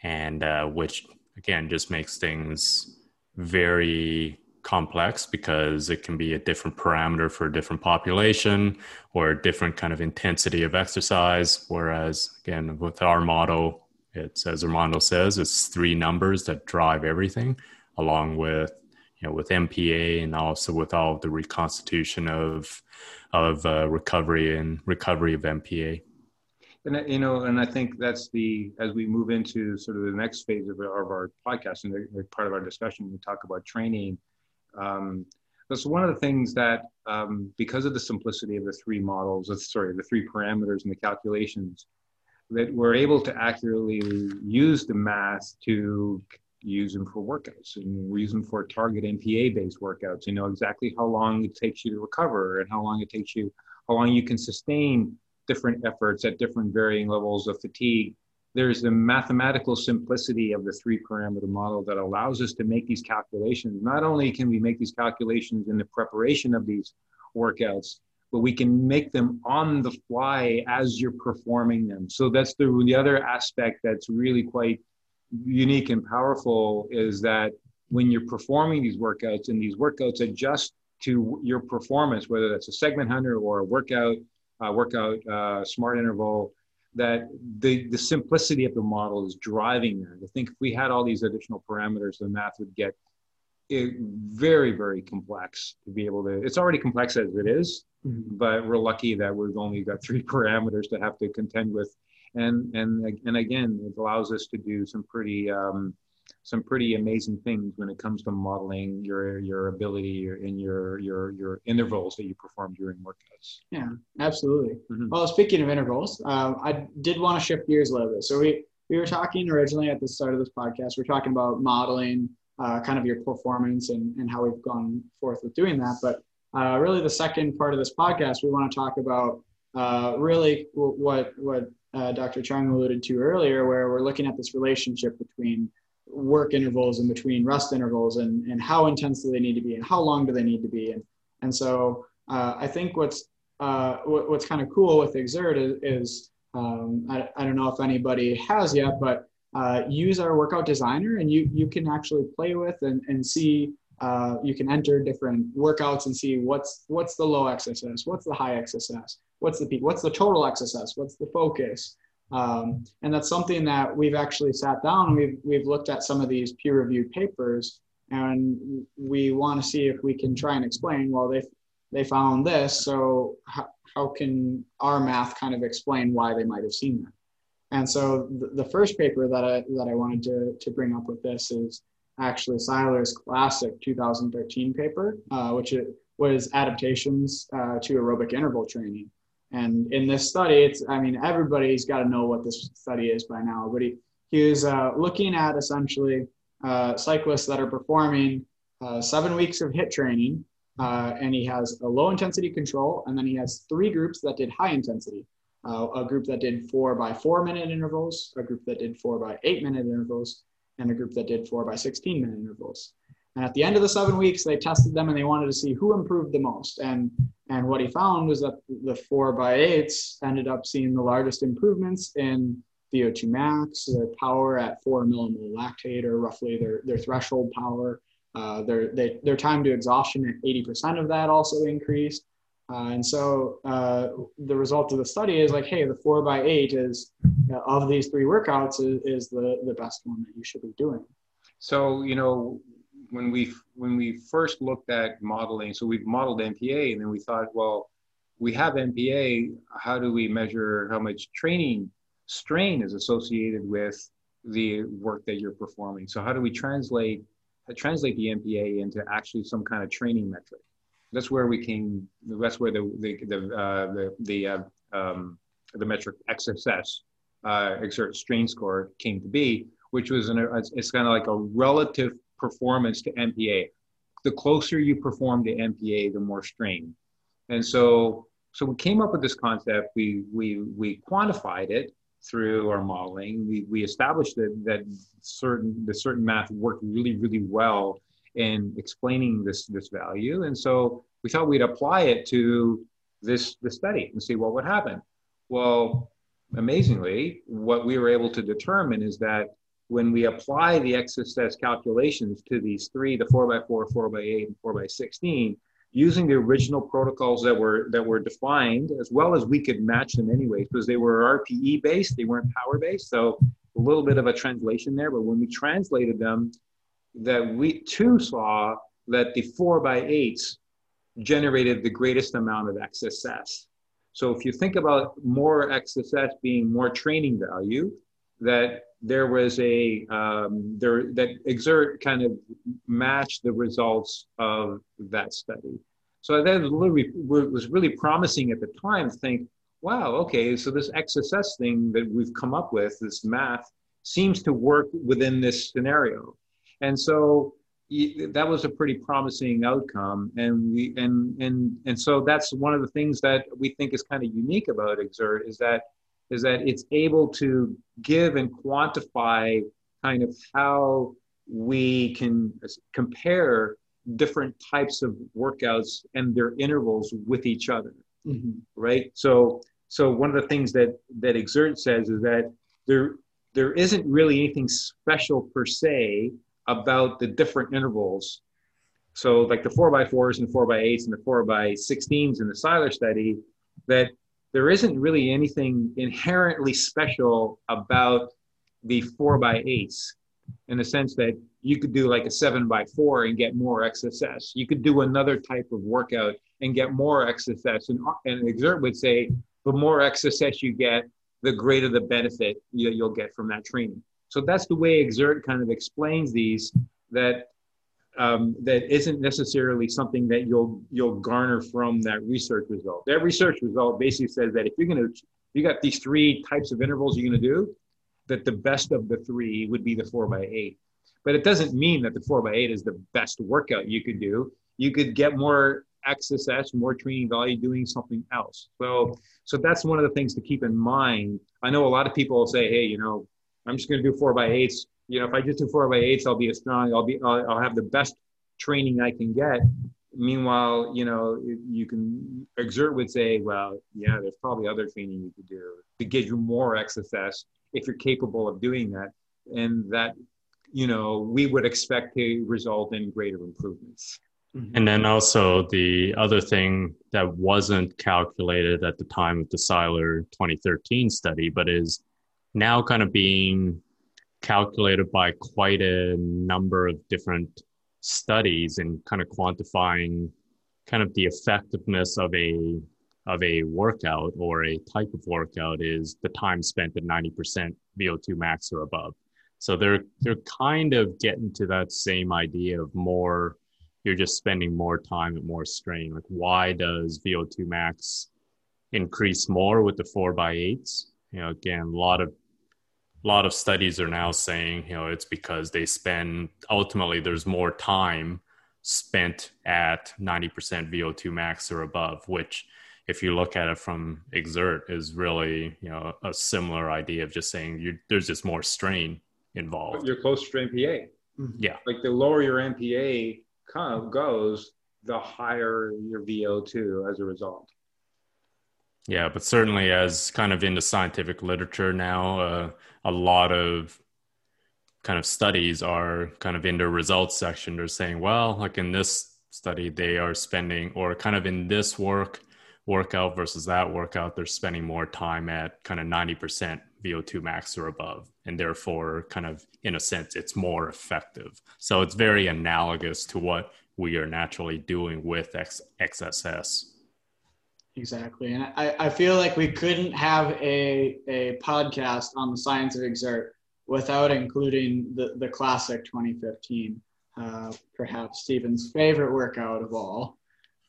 and uh, which again just makes things very complex because it can be a different parameter for a different population or a different kind of intensity of exercise. Whereas, again, with our model, it's as Armando says, it's three numbers that drive everything, along with you know with MPA and also with all the reconstitution of of uh, recovery and recovery of MPA. And you know, and I think that's the as we move into sort of the next phase of our, of our podcast and the, part of our discussion, we talk about training um, that's one of the things that, um, because of the simplicity of the three models, sorry, the three parameters and the calculations, that we're able to accurately use the math to use them for workouts and them for target MPA based workouts. You know exactly how long it takes you to recover and how long it takes you, how long you can sustain different efforts at different varying levels of fatigue there's the mathematical simplicity of the three parameter model that allows us to make these calculations. Not only can we make these calculations in the preparation of these workouts, but we can make them on the fly as you're performing them. So that's the, the other aspect that's really quite unique and powerful is that when you're performing these workouts and these workouts adjust to your performance, whether that's a segment hunter or a workout, uh, workout uh, smart interval, that the, the simplicity of the model is driving that. I think if we had all these additional parameters, the math would get it very, very complex to be able to, it's already complex as it is, mm-hmm. but we're lucky that we've only got three *laughs* parameters to have to contend with. And, and, and again, it allows us to do some pretty, um, some pretty amazing things when it comes to modeling your your ability in your your your intervals that you perform during workouts. Yeah, absolutely. Mm-hmm. Well, speaking of intervals, um, I did want to shift gears a little bit. So we we were talking originally at the start of this podcast. We are talking about modeling uh, kind of your performance and and how we've gone forth with doing that. But uh, really, the second part of this podcast, we want to talk about uh, really what what uh, Dr. Cheung alluded to earlier, where we're looking at this relationship between work intervals and between rest intervals and, and how intense do they need to be and how long do they need to be and and so uh, I think what's uh, what, what's kind of cool with Xert is, is um, I, I don't know if anybody has yet, but uh, use our workout designer and you you can actually play with and, and see uh, you can enter different workouts and see what's what's the low XSS, what's the high XSS, what's the peak, what's the total XSS, what's the focus, um, and that's something that we've actually sat down and we've, we've looked at some of these peer reviewed papers and we want to see if we can try and explain, well, they, they found this. So how, how can our math kind of explain why they might have seen that? And so the, the first paper that I, that I wanted to, to bring up with this is actually Seiler's classic 2013 paper, uh, which was adaptations uh, to aerobic interval training. And in this study, it's, I mean, everybody's got to know what this study is by now, but he, he was uh, looking at essentially uh, cyclists that are performing uh, seven weeks of HIT training. Uh, and he has a low intensity control. And then he has three groups that did high intensity. A group that did four by four minute intervals, a group that did four by eight minute intervals, and a group that did four by 16 minute intervals. And at the end of the seven weeks, they tested them and they wanted to see who improved the most. And and what he found was that the four by eights ended up seeing the largest improvements in VO2 max, their power at four millimole lactate, or roughly their, their threshold power. Uh, their, they, their time to exhaustion at 80% of that also increased. Uh, and so uh, the result of the study is like, hey, the four by eight is of these three workouts is, is the, the best one that you should be doing. So, you know, when we when we first looked at modeling, so we've modeled MPA, and then we thought, well, we have MPA. How do we measure how much training strain is associated with the work that you're performing? So how do we translate translate the MPA into actually some kind of training metric? That's where we came. That's where the the the uh, the, the, uh, um, the metric XSS uh, exert strain score came to be, which was an it's kind of like a relative performance to MPA. The closer you perform to MPA, the more strain. And so, so we came up with this concept. We we we quantified it through our modeling. We we established that that certain the certain math worked really really well in explaining this this value. And so we thought we'd apply it to this the study and see what would happen. Well, amazingly, what we were able to determine is that when we apply the XSS calculations to these three, the four by four, four by eight, and four by sixteen, using the original protocols that were that were defined, as well as we could match them anyways, because they were RPE based, they weren't power based. So a little bit of a translation there. But when we translated them, that we too saw that the four by eights generated the greatest amount of XSS. So if you think about more XSS being more training value, that there was a um, there that Xert kind of matched the results of that study. So that was really, was really promising at the time to think, wow, okay, so this XSS thing that we've come up with, this math, seems to work within this scenario. And so that was a pretty promising outcome. And we and and and so that's one of the things that we think is kind of unique about Xert is that is that it's able to give and quantify kind of how we can compare different types of workouts and their intervals with each other. Mm-hmm. right? So so one of the things that that Xert says is that there there isn't really anything special per se about the different intervals so like the four by fours and four by eights and the four by sixteens in the Seiler study that there isn't really anything inherently special about the four by eights in the sense that you could do like a seven by four and get more XSS. You could do another type of workout and get more XSS. And, and Xert would say the more XSS you get, the greater the benefit you'll get from that training. So that's the way Xert kind of explains these that um, that isn't necessarily something that you'll you'll garner from that research result. That research result basically says that if you're going to you got these three types of intervals you're going to do, that the best of the three would be the four by eight. But it doesn't mean that the four by eight is the best workout you could do. You could get more XSS, more training value doing something else. So so that's one of the things to keep in mind. I know a lot of people say, hey, you know, I'm just going to do four by eights you know, if I just do four by eights, I'll be as strong. I'll be, I'll, I'll have the best training I can get. Meanwhile, you know, you can Xert would say, well, yeah, there's probably other training you could do to get you more XSS if you're capable of doing that, and that, you know, we would expect to result in greater improvements. Mm-hmm. And then also the other thing that wasn't calculated at the time of the Seiler 2013 study, but is now kind of being calculated by quite a number of different studies and kind of quantifying kind of the effectiveness of a of a workout or a type of workout is the time spent at 90% VO2 max or above. So they're they're kind of getting to that same idea of more you're just spending more time at more strain. Like why does VO2 max increase more with the four by eights? You know, again, a lot of a lot of studies are now saying, you know, it's because they spend ultimately there's more time spent at 90% VO2 max or above, which if you look at it from Xert is really, you know, a similar idea of just saying you there's just more strain involved. But you're closer to MPA. Mm-hmm. Yeah. Like the lower your MPA kind of goes, the higher your VO2 as a result. Yeah, but certainly as kind of in the scientific literature now, uh, a lot of kind of studies are kind of in the results section. They're saying, well, like in this study, they are spending, or kind of in this work workout versus that workout, they're spending more time at kind of 90% VO2 max or above. And therefore, kind of in a sense, it's more effective. So it's very analogous to what we are naturally doing with X- XSS. Exactly. And I, I feel like we couldn't have a, a podcast on the science of Xert without including the, the classic 2015, uh, perhaps Stephen's favorite workout of all.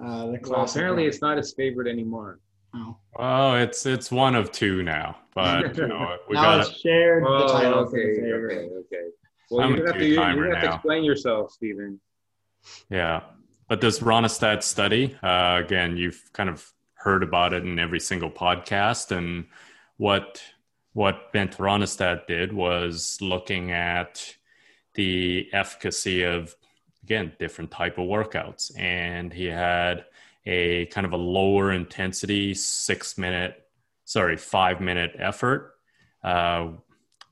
Uh, the well, apparently one. it's not his favorite anymore. Oh. Well, it's it's one of two now, but you know, *laughs* we got it's shared oh, the title okay, okay, okay. Well, you have, to, you, you have to explain yourself, Stephen. Yeah, but this Rønnestad study, uh, again, you've kind of heard about it in every single podcast. And what what Bent Rønnestad did was looking at the efficacy of again different type of workouts, and he had a kind of a lower intensity six minute, sorry, five minute effort. Uh,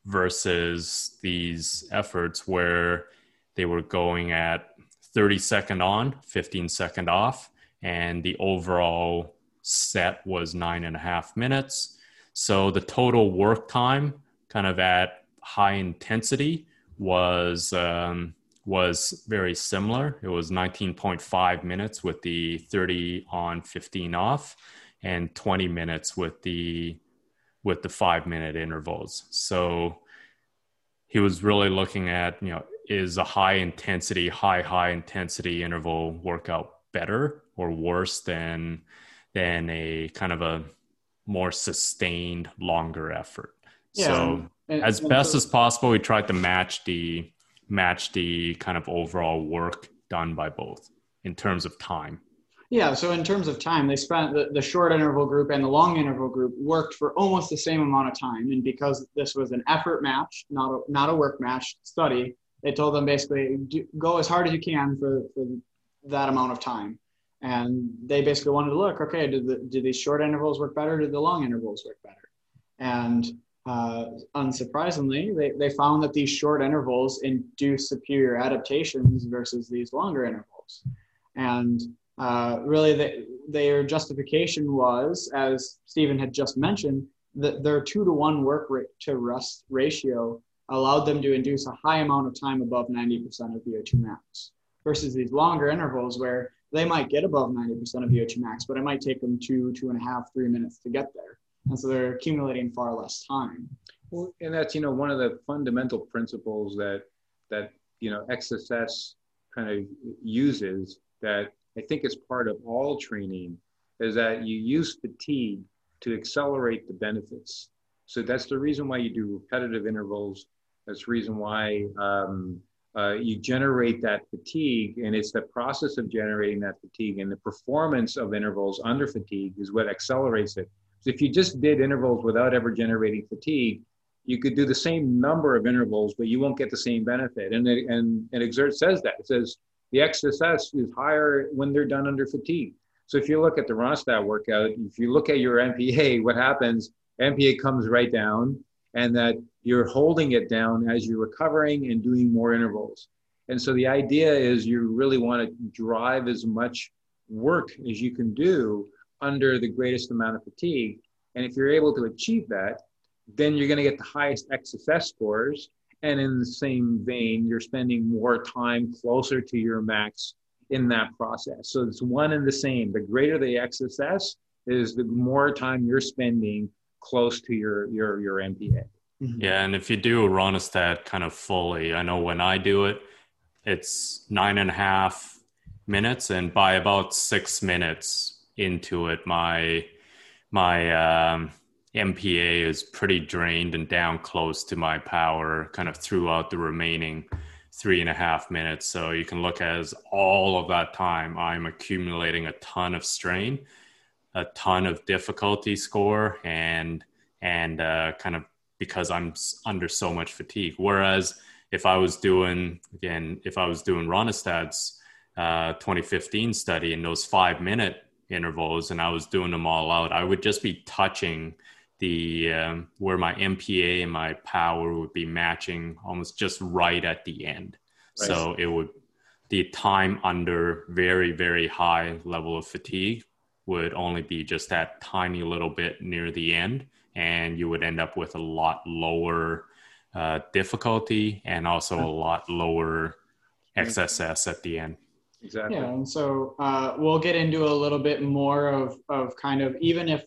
versus these efforts where they were going at 30 second on, 15 second off, and the overall set was nine and a half minutes. So the total work time, kind of at high intensity, was um, was very similar. It was 19.5 minutes with the 30 on, 15 off, and 20 minutes with the with the five minute intervals. So he was really looking at, you know, is a high intensity, high, high intensity interval workout better or worse than than a kind of a more sustained, longer effort. Yeah, so and, as and best so, as possible, we tried to match the match the kind of overall work done by both in terms of time. Yeah, so in terms of time, they spent the, the short interval group and the long interval group worked for almost the same amount of time. And because this was an effort match, not a, not a work match study, they told them basically do, go as hard as you can for, for that amount of time. And they basically wanted to look, okay, did, the, did these short intervals work better? Did the long intervals work better? And uh, unsurprisingly, they, they found that these short intervals induce superior adaptations versus these longer intervals. And uh, really the, their justification was, as Stephen had just mentioned, that their two to one work rate to rest ratio allowed them to induce a high amount of time above 90% of VO2 max versus these longer intervals where they might get above 90% of VO2 max, but it might take them two, two and a half, three minutes to get there. And so they're accumulating far less time. Well, and that's, you know, one of the fundamental principles that, that, you know, XSS kind of uses that I think is part of all training is that you use fatigue to accelerate the benefits. So that's the reason why you do repetitive intervals. That's the reason why um, uh, you generate that fatigue, and it's the process of generating that fatigue and the performance of intervals under fatigue is what accelerates it. So if you just did intervals without ever generating fatigue, you could do the same number of intervals, but you won't get the same benefit. And it, and, and Xert says that it says the XSS is higher when they're done under fatigue. So if you look at the Rønnestad workout, if you look at your MPA, what happens? MPA comes right down, and that you're holding it down as you're recovering and doing more intervals. And so the idea is you really want to drive as much work as you can do under the greatest amount of fatigue. And if you're able to achieve that, then you're going to get the highest XSS scores and in the same vein, you're spending more time closer to your max in that process. So it's one and the same. The greater the XSS is, the more time you're spending close to your your your MPA. Mm-hmm. Yeah, and if you do a Rønnestad kind of fully, I know when I do it, it's nine and a half minutes, and by about six minutes into it, my my um, MPA is pretty drained and down close to my power kind of throughout the remaining three and a half minutes. So you can look as all of that time, I'm accumulating a ton of strain, a ton of difficulty score, and and uh, kind of because I'm under so much fatigue. Whereas if I was doing again, if I was doing Rønnestad's uh, 2015 study in those five minute intervals, and I was doing them all out, I would just be touching the um, where my MPA and my power would be matching almost just right at the end. Right. So it would the time under very very high level of fatigue would only be just that tiny little bit near the end, and you would end up with a lot lower uh, difficulty and also a lot lower XSS at the end. Exactly. Yeah, and so uh, we'll get into a little bit more of of kind of even if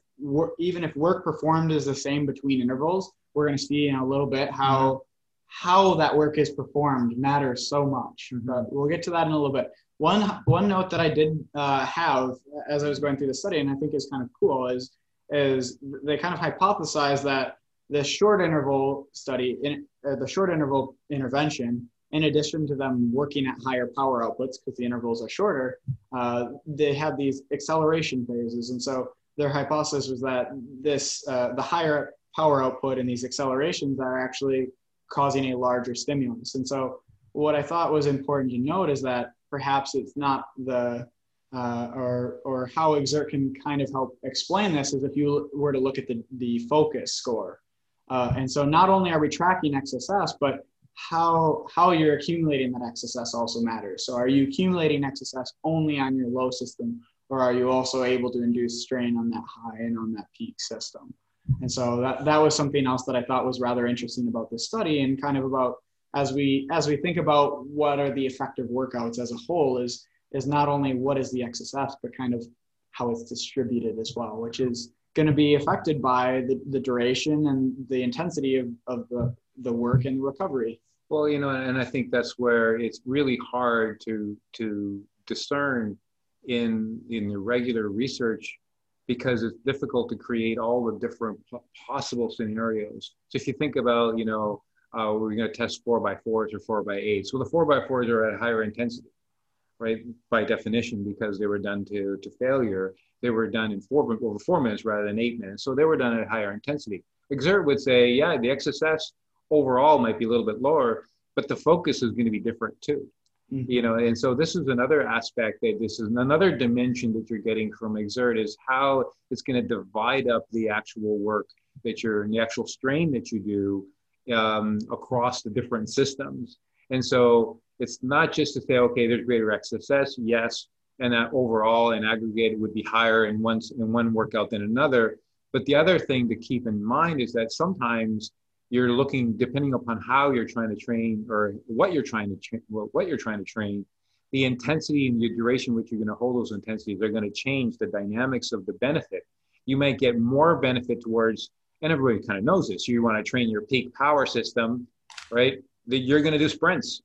even if work performed is the same between intervals, we're going to see in a little bit how mm-hmm. how that work is performed matters so much. Mm-hmm. But we'll get to that in a little bit. One one note that I did uh, have as I was going through the study, and I think is kind of cool, is is they kind of hypothesized that the short interval study, in, uh, the short interval intervention, in addition to them working at higher power outputs because the intervals are shorter, uh, they have these acceleration phases, and so their hypothesis was that this uh, the higher power output and these accelerations are actually causing a larger stimulus. And so what I thought was important to note is that perhaps it's not the uh, or or how Xert can kind of help explain this is if you were to look at the the focus score. Uh, and so not only are we tracking XSS, but how how you're accumulating that XSS also matters. So are you accumulating XSS only on your low system, or are you also able to induce strain on that high and on that peak system? And so that, that was something else that I thought was rather interesting about this study and kind of about as we as we think about what are the effective workouts as a whole is is not only what is the XSS, but kind of how it's distributed as well, which is going to be affected by the, the duration and the intensity of, of the, the work and recovery. Well, you know, and I think that's where it's really hard to to discern in in the regular research because it's difficult to create all the different possible scenarios. So if you think about, you know, uh, we're going to test four by fours or four by eights. Well, the four by fours are at higher intensity, right? By definition, because they were done to, to failure. They were done in four over four minutes rather than eight minutes. So they were done at higher intensity. Xert would say, yeah, the XSS overall might be a little bit lower, but the focus is going to be different too. Mm-hmm. You know, and so this is another aspect that this is another dimension that you're getting from Xert is how it's going to divide up the actual work that you're and the actual strain that you do um, across the different systems. And so it's not just to say, okay, there's greater XSS, yes, and that overall and aggregated would be higher in one in one workout than another. But the other thing to keep in mind is that sometimes you're looking depending upon how you're trying to train or what you're trying to tra- what you're trying to train the intensity and the duration which you're going to hold those intensities are going to change the dynamics of the benefit you might get more benefit towards and everybody kind of knows this you want to train your peak power system right that you're going to do sprints.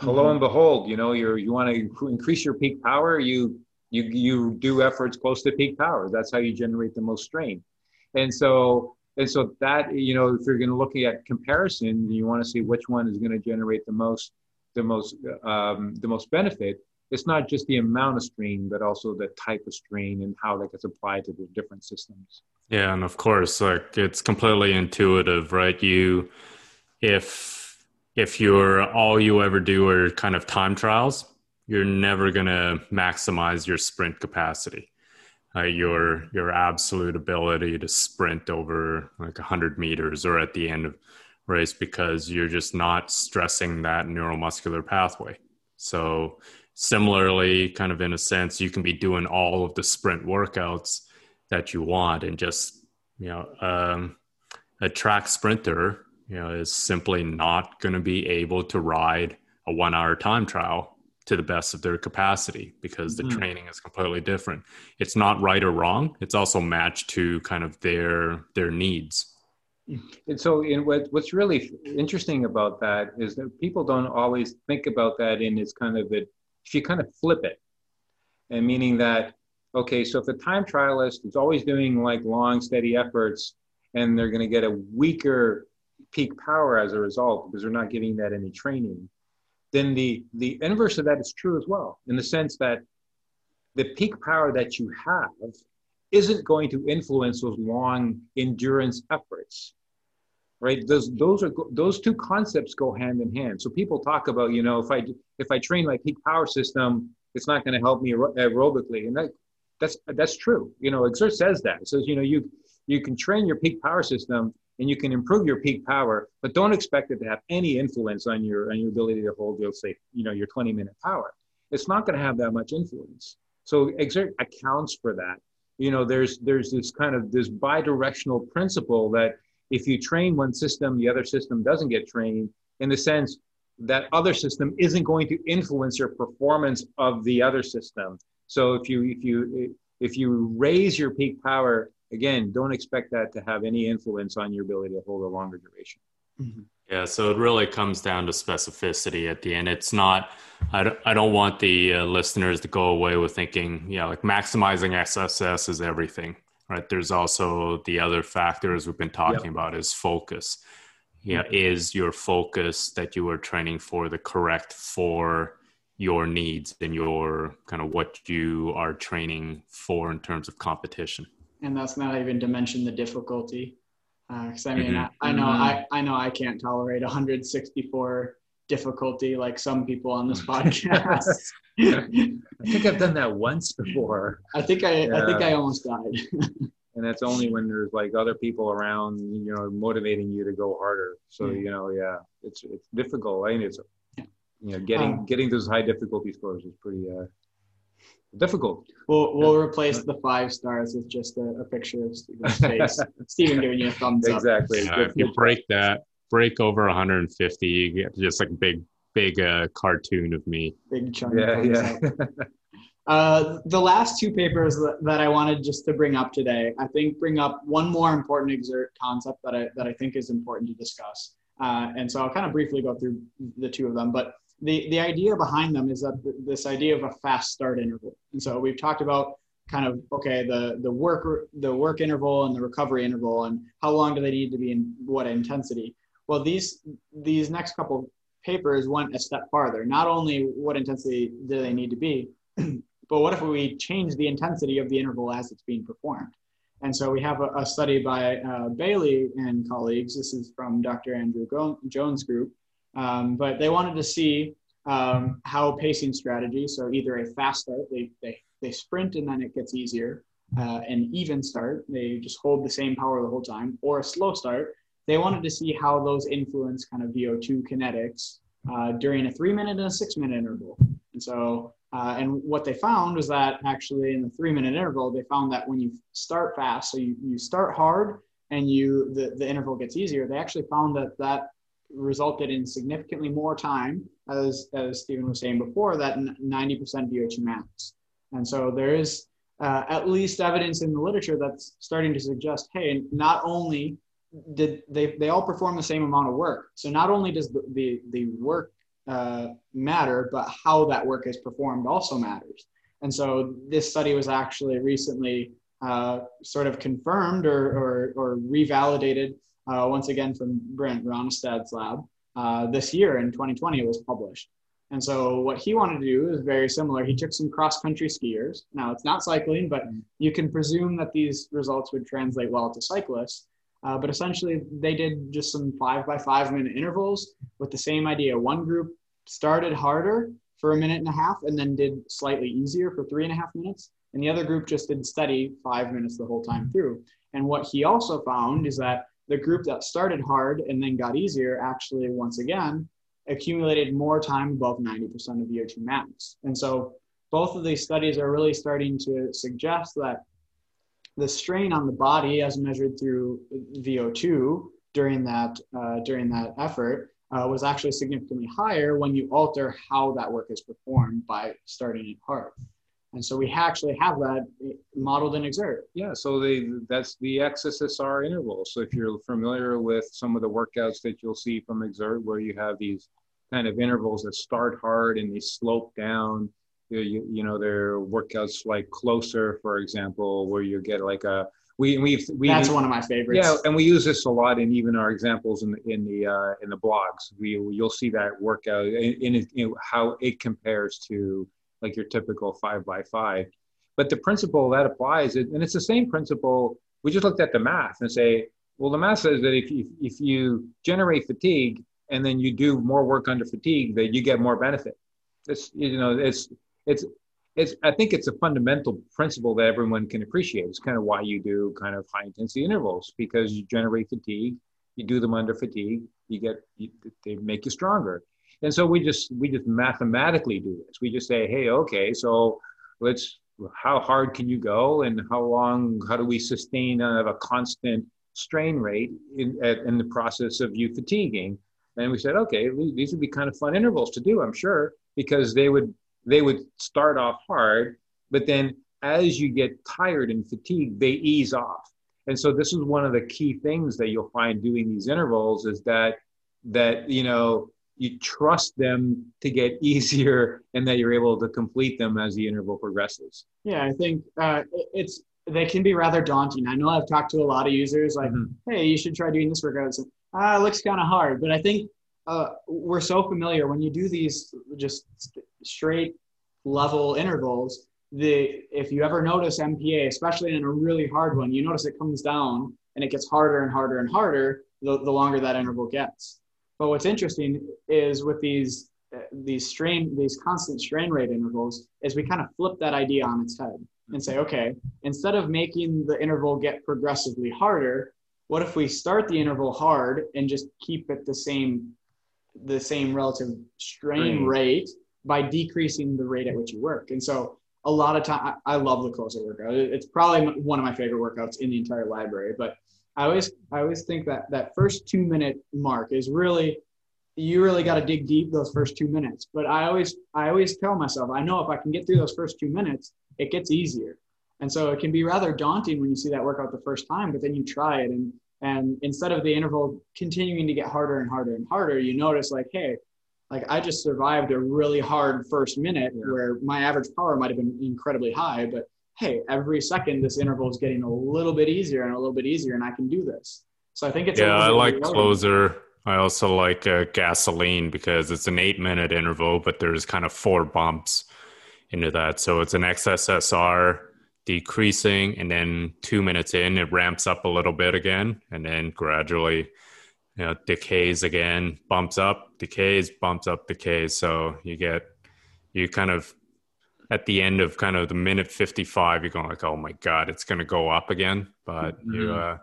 Hello mm-hmm. and behold you know you're you want to increase your peak power you you you do efforts close to peak power. That's how you generate the most strain. And so and so that you know if you're going to look at comparison you want to see which one is going to generate the most the most um, the most benefit. It's not just the amount of strain but also the type of strain and how that gets applied to the different systems. Yeah and of course like it's completely intuitive right? You if if you're all you ever do are kind of time trials you're never going to maximize your sprint capacity. Uh, your your absolute ability to sprint over like 100 meters or at the end of race because you're just not stressing that neuromuscular pathway. So similarly kind of in a sense you can be doing all of the sprint workouts that you want and just you know um, a track sprinter you know is simply not going to be able to ride a one hour time trial to the best of their capacity because the mm-hmm. training is completely different. It's not right or wrong. It's also matched to kind of their their needs. And so, in what, what's really interesting about that is that people don't always think about that in its kind of it. If you kind of flip it, and meaning that okay, so if the time trialist is always doing like long, steady efforts, and they're going to get a weaker peak power as a result because they're not giving that any training then the, the inverse of that is true as well, in the sense that the peak power that you have isn't going to influence those long endurance efforts right? Those those are those two concepts go hand in hand. So people talk about you know if i if i train my peak power system it's not going to help me aerobically and that that's that's true. You know Xert says that. It says you know you you can train your peak power system and you can improve your peak power, but don't expect it to have any influence on your on your ability to hold your say you know your 20 minute power. It's not going to have that much influence. So Xert accounts for that. You know, there's there's this kind of this bidirectional principle that if you train one system, the other system doesn't get trained. In the sense that other system isn't going to influence your performance of the other system. So if you if you if you raise your peak power again, don't expect that to have any influence on your ability to hold a longer duration. Mm-hmm. Yeah, so it really comes down to specificity at the end. It's not, I don't, I don't want the uh, listeners to go away with thinking, you know, like maximizing XSS is everything, right? There's also the other factors we've been talking yep. about is focus. Yeah, mm-hmm. is your focus that you are training for the correct for your needs and your kind of what you are training for in terms of competition? And that's not even to mention the difficulty. Because uh, I mean, mm-hmm. I, I, know mm-hmm. I, I know I can't tolerate 164 difficulty like some people on this *laughs* podcast. I think I've done that once before. I think I yeah. I think I almost died. *laughs* and that's only when there's like other people around, you know, motivating you to go harder. So Yeah. you know, yeah, it's it's difficult. I mean, it's you know, getting Um, getting those high difficulty scores is pretty uh, difficult. We'll we'll replace the five stars with just a, a picture of Steven's face. *laughs* Steven giving you a thumbs up. Exactly. Yeah, if you break that, break over 150, you get just like a big, big uh, cartoon of me. Big chunk. Yeah, yeah. Uh, the last two papers that, that I wanted just to bring up today, I think bring up one more important Xert concept that I, that I think is important to discuss. Uh, and so I'll kind of briefly go through the two of them. But the, the idea behind them is that th- this idea of a fast start interval. And so we've talked about kind of, okay, the, the work, the work interval and the recovery interval and how long do they need to be in what intensity. Well, these, these next couple papers went a step farther. Not only what intensity do they need to be, *clears throat* but what if we change the intensity of the interval as it's being performed? And so we have a, a study by uh, Bailey and colleagues. This is from Dr. Andrew Jones' group. Um, but they wanted to see um, how pacing strategy, so either a fast start, they, they, they sprint and then it gets easier, uh, an even start, they just hold the same power the whole time, or a slow start, they wanted to see how those influence kind of VO2 kinetics uh, during a three minute and a six minute interval. And so, uh, and what they found was that actually in the three minute interval, they found that when you start fast, so you, you start hard and you the, the interval gets easier, they actually found that that resulted in significantly more time, as, as Stephen was saying before, that 90% VO2 max. And so there is uh, at least evidence in the literature that's starting to suggest, hey, not only did they, they all perform the same amount of work. So not only does the, the, the work uh, matter, but how that work is performed also matters. And so this study was actually recently uh, sort of confirmed or, or, or revalidated uh, once again from Brent Rønnestad's lab. Uh, this year in 2020, it was published. And so what he wanted to do is very similar. He took some cross country skiers. Now it's not cycling, but you can presume that these results would translate well to cyclists. Uh, but essentially, they did just some five by five minute intervals with the same idea. One group started harder for a minute and a half and then did slightly easier for three and a half minutes. And the other group just did steady five minutes the whole time through. And what he also found is that the group that started hard and then got easier actually, once again, accumulated more time above 90% of VO2 max. And so both of these studies are really starting to suggest that the strain on the body as measured through VO2 during that, uh, during that effort uh, was actually significantly higher when you alter how that work is performed by starting it hard. And so we actually have that modeled in Xert. Yeah, so they that's the XSSR interval. So if you're familiar with some of the workouts that you'll see from Xert, where you have these kind of intervals that start hard and they slope down, you, you, you know, there are workouts like Closer, for example, where you get like a we we we That's one of my favorites. yeah, and we use this a lot in even our examples in the in the uh, in the blogs. We you'll see that workout in, in, in how it compares to like your typical five by five. But the principle that applies, and it's the same principle. We just looked at the math and say, well, the math says that if you, if you generate fatigue and then you do more work under fatigue, that you get more benefit. It's you know it's it's it's I think it's a fundamental principle that everyone can appreciate. It's kind of why you do kind of high intensity intervals because you generate fatigue. You do them under fatigue, you get you, they make you stronger. And so we just we just mathematically do this. We just say, hey, okay, so let's how hard can you go, and how long? How do we sustain a, a constant strain rate in in the process of you fatiguing? And we said, okay, these would be kind of fun intervals to do, I'm sure, because they would they would start off hard, but then as you get tired and fatigued, they ease off. And so this is one of the key things that you'll find doing these intervals is that that you know you trust them to get *laughs* easier and that you're able to complete them as the interval progresses. Yeah, I think uh, it's they can be rather daunting. I know I've talked to a lot of users like, mm-hmm. hey, you should try doing this workout. It's, ah, it looks kind of hard, but I think uh, we're so familiar when you do these just straight level intervals. The if you ever notice MPA, especially in a really hard one, you notice it comes down and it gets harder and harder and harder the, the longer that interval gets. But what's interesting is with these uh, these strain these constant strain rate intervals is we kind of flip that idea on its head. and say, okay, instead of making the interval get progressively harder, what if we start the interval hard and just keep it the same, the same relative strain rate by decreasing the rate at which you work? And so a lot of time, I, I love the closer workout. It's probably one of my favorite workouts in the entire library. But I always, I always think that that first two minute mark is really you really got to dig deep those first two minutes. But I always, I always tell myself, I know if I can get through those first two minutes, it gets easier. And so it can be rather daunting when you see that workout the first time, but then you try it and and instead of the interval continuing to get harder and harder and harder, you notice like, hey, like I just survived a really hard first minute yeah. where my average power might have been incredibly high, but hey, every second this interval is getting a little bit easier and a little bit easier, and I can do this. So I think it's yeah. I like closer I also like uh, gasoline because it's an eight minute interval, but there's kind of four bumps into that. So it's an XSSR decreasing, and then two minutes in, it ramps up a little bit again, and then gradually you know, decays again, bumps up, decays, bumps up, decays. So you get, you kind of, at the end of kind of the minute 55, you're going like, oh my God, it's going to go up again. But mm-hmm. you, uh,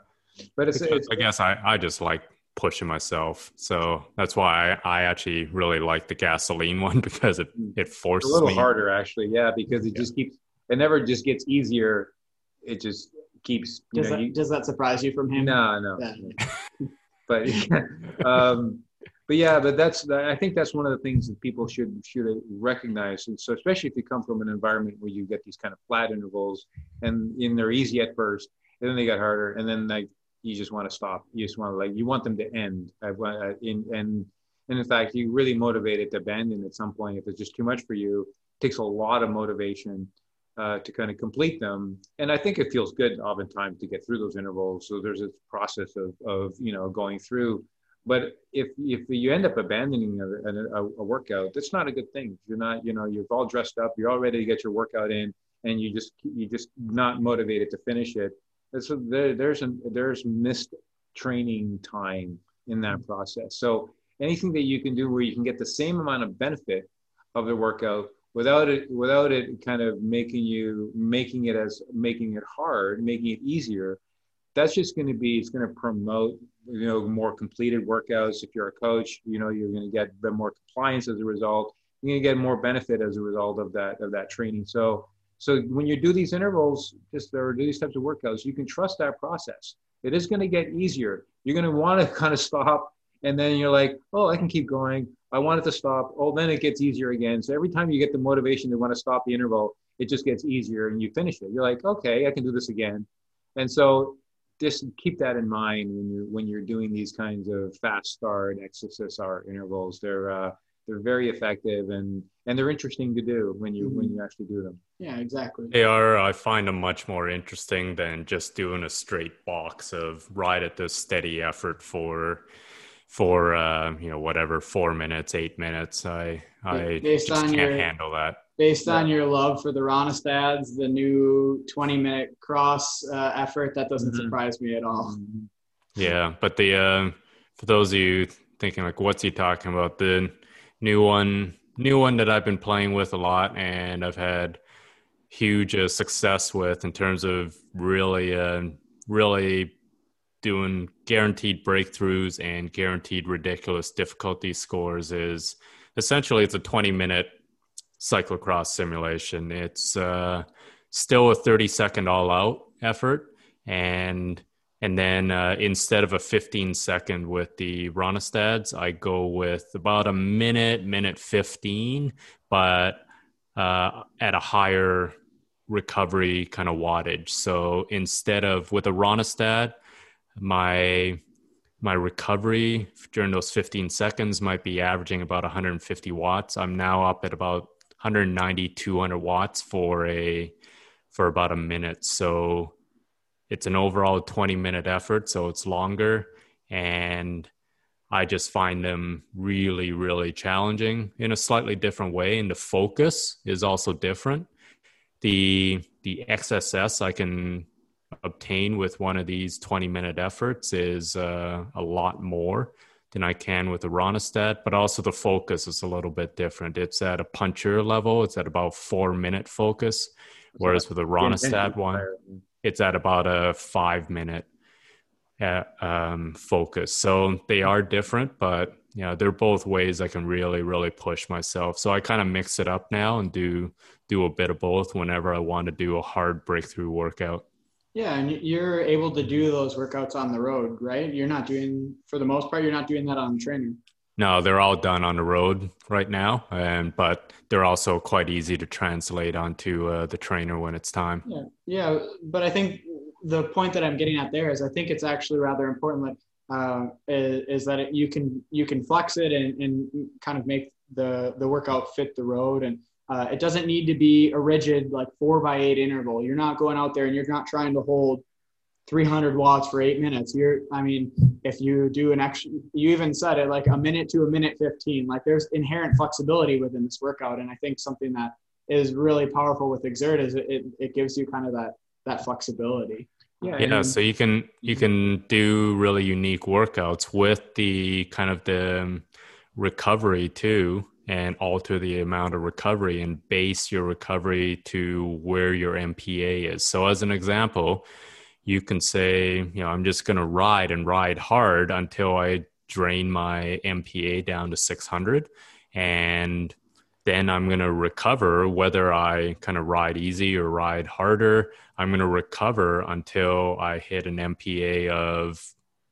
but it's, it's, I guess I, I just like pushing myself. So that's why I, I actually really like the gasoline *laughs* one because it mm. it forces a little me. harder actually, yeah, because it yeah. just keeps it never just gets easier. It just keeps. does, know, that, you, does that surprise you from him? No, no. Yeah. *laughs* but *laughs* um, but yeah, but that's I think that's one of the things that people should should recognize. And so especially if you come from an environment where you get these kind of flat intervals and and they're easy at first, and then they get harder, and then like you just want to stop. You just want to like you want them to end. I in and and in fact, you really motivated to abandon at some point if it's just too much for you. It takes a lot of motivation uh, to kind of complete them, and I think it feels good oftentimes to get through those intervals. So there's this process of of you know going through. But if if you end up abandoning a, a, a workout, that's not a good thing. You're not you know you're all dressed up, you're all ready to get your workout in, and you just you just not motivated to finish it so there, there's a, there's missed training time in that mm-hmm. process. So anything that you can do where you can get the same amount of benefit of the workout without it without it kind of making you making it as making it hard, making it easier. That's just going to be it's going to promote you know more completed workouts. If you're a coach, you know you're going to get more compliance as a result. You're going to get more benefit as a result of that of that training. So so when you do these intervals, just or do these types of workouts, you can trust that process. It is going to get easier. You're going to want to *laughs* kind of stop, and then you're like, oh, I can keep going. I want it to stop. Oh, then it gets easier again. So every time you get the motivation to want to stop the interval, it just gets easier, and you finish it. You're like, okay, I can do this again. And so just keep that in mind when you're when you're doing these kinds of fast start XSSR intervals. They're uh, they're very effective and and they're interesting to do when you mm-hmm. when you actually do them yeah exactly they are i find them much more interesting than just doing a straight box of right at the steady effort for for uh, you know whatever four minutes eight minutes i i based just can't your, handle that based on your love for the Rønnestads, the new 20 minute cross uh, effort that doesn't mm-hmm. surprise me at all. Yeah but the uh, for those of you thinking like what's he talking about? The new one new one that I've been playing with a lot and I've had huge uh, success with in terms of really uh, really doing guaranteed breakthroughs and guaranteed ridiculous difficulty scores is essentially it's a 20 minute cyclocross simulation it's uh, still a 30 second all out effort and and then uh, instead of a 15 second with the Rønnestads, I go with about a minute, minute 15, but uh, at a higher recovery kind of wattage. So instead of with a Rønnestad, my my recovery during those 15 seconds might be averaging about 150 watts. I'm now up at about 190, 200 watts for a for about a minute. So it's an overall 20 minute effort, so it's longer. And I just find them really, really challenging in a slightly different way. And the focus is also different. The the XSS I can obtain with one of these 20 minute efforts is uh, a lot more than I can with a Rønnestad, but also the focus is a little bit different. It's at a puncher level, it's at about four minute focus, Whereas with the Rønnestad one, it's at about a five minute uh, um, focus. So they are different, but yeah, they're both ways I can really, really push myself. So I kind of mix it up now and do do a bit of both whenever I want to do a hard breakthrough workout. Yeah, and you're able to do those workouts on the road, right? You're not doing, for the most part, you're not doing that on the trainer. No, they're all done on the road right now, and but they're also quite easy to translate onto uh, the trainer when it's time. Yeah, yeah, but I think the point that I'm getting at there is I think it's actually rather important that uh, is, is, that it, you can you can flex it and, and kind of make the the workout fit the road and uh, it doesn't need to be a rigid like four by eight interval. You're not going out there and you're not trying to hold 300 watts for eight minutes. You're, I mean, if you do an extra, you even said it like a minute to a minute 15, like there's inherent flexibility within this workout. And I think something that is really powerful with Xert is it, it, it gives you kind of that, that flexibility. Yeah, yeah. So you can you can do really unique workouts with the kind of the um, recovery too, and alter the amount of recovery and base your recovery to where your MPA is. So as an example, you can say, you know, I'm just going to ride and ride hard until I drain my MPA down to 600. And then I'm going to recover whether I kind of ride easy or ride harder. I'm going to recover until I hit an MPA of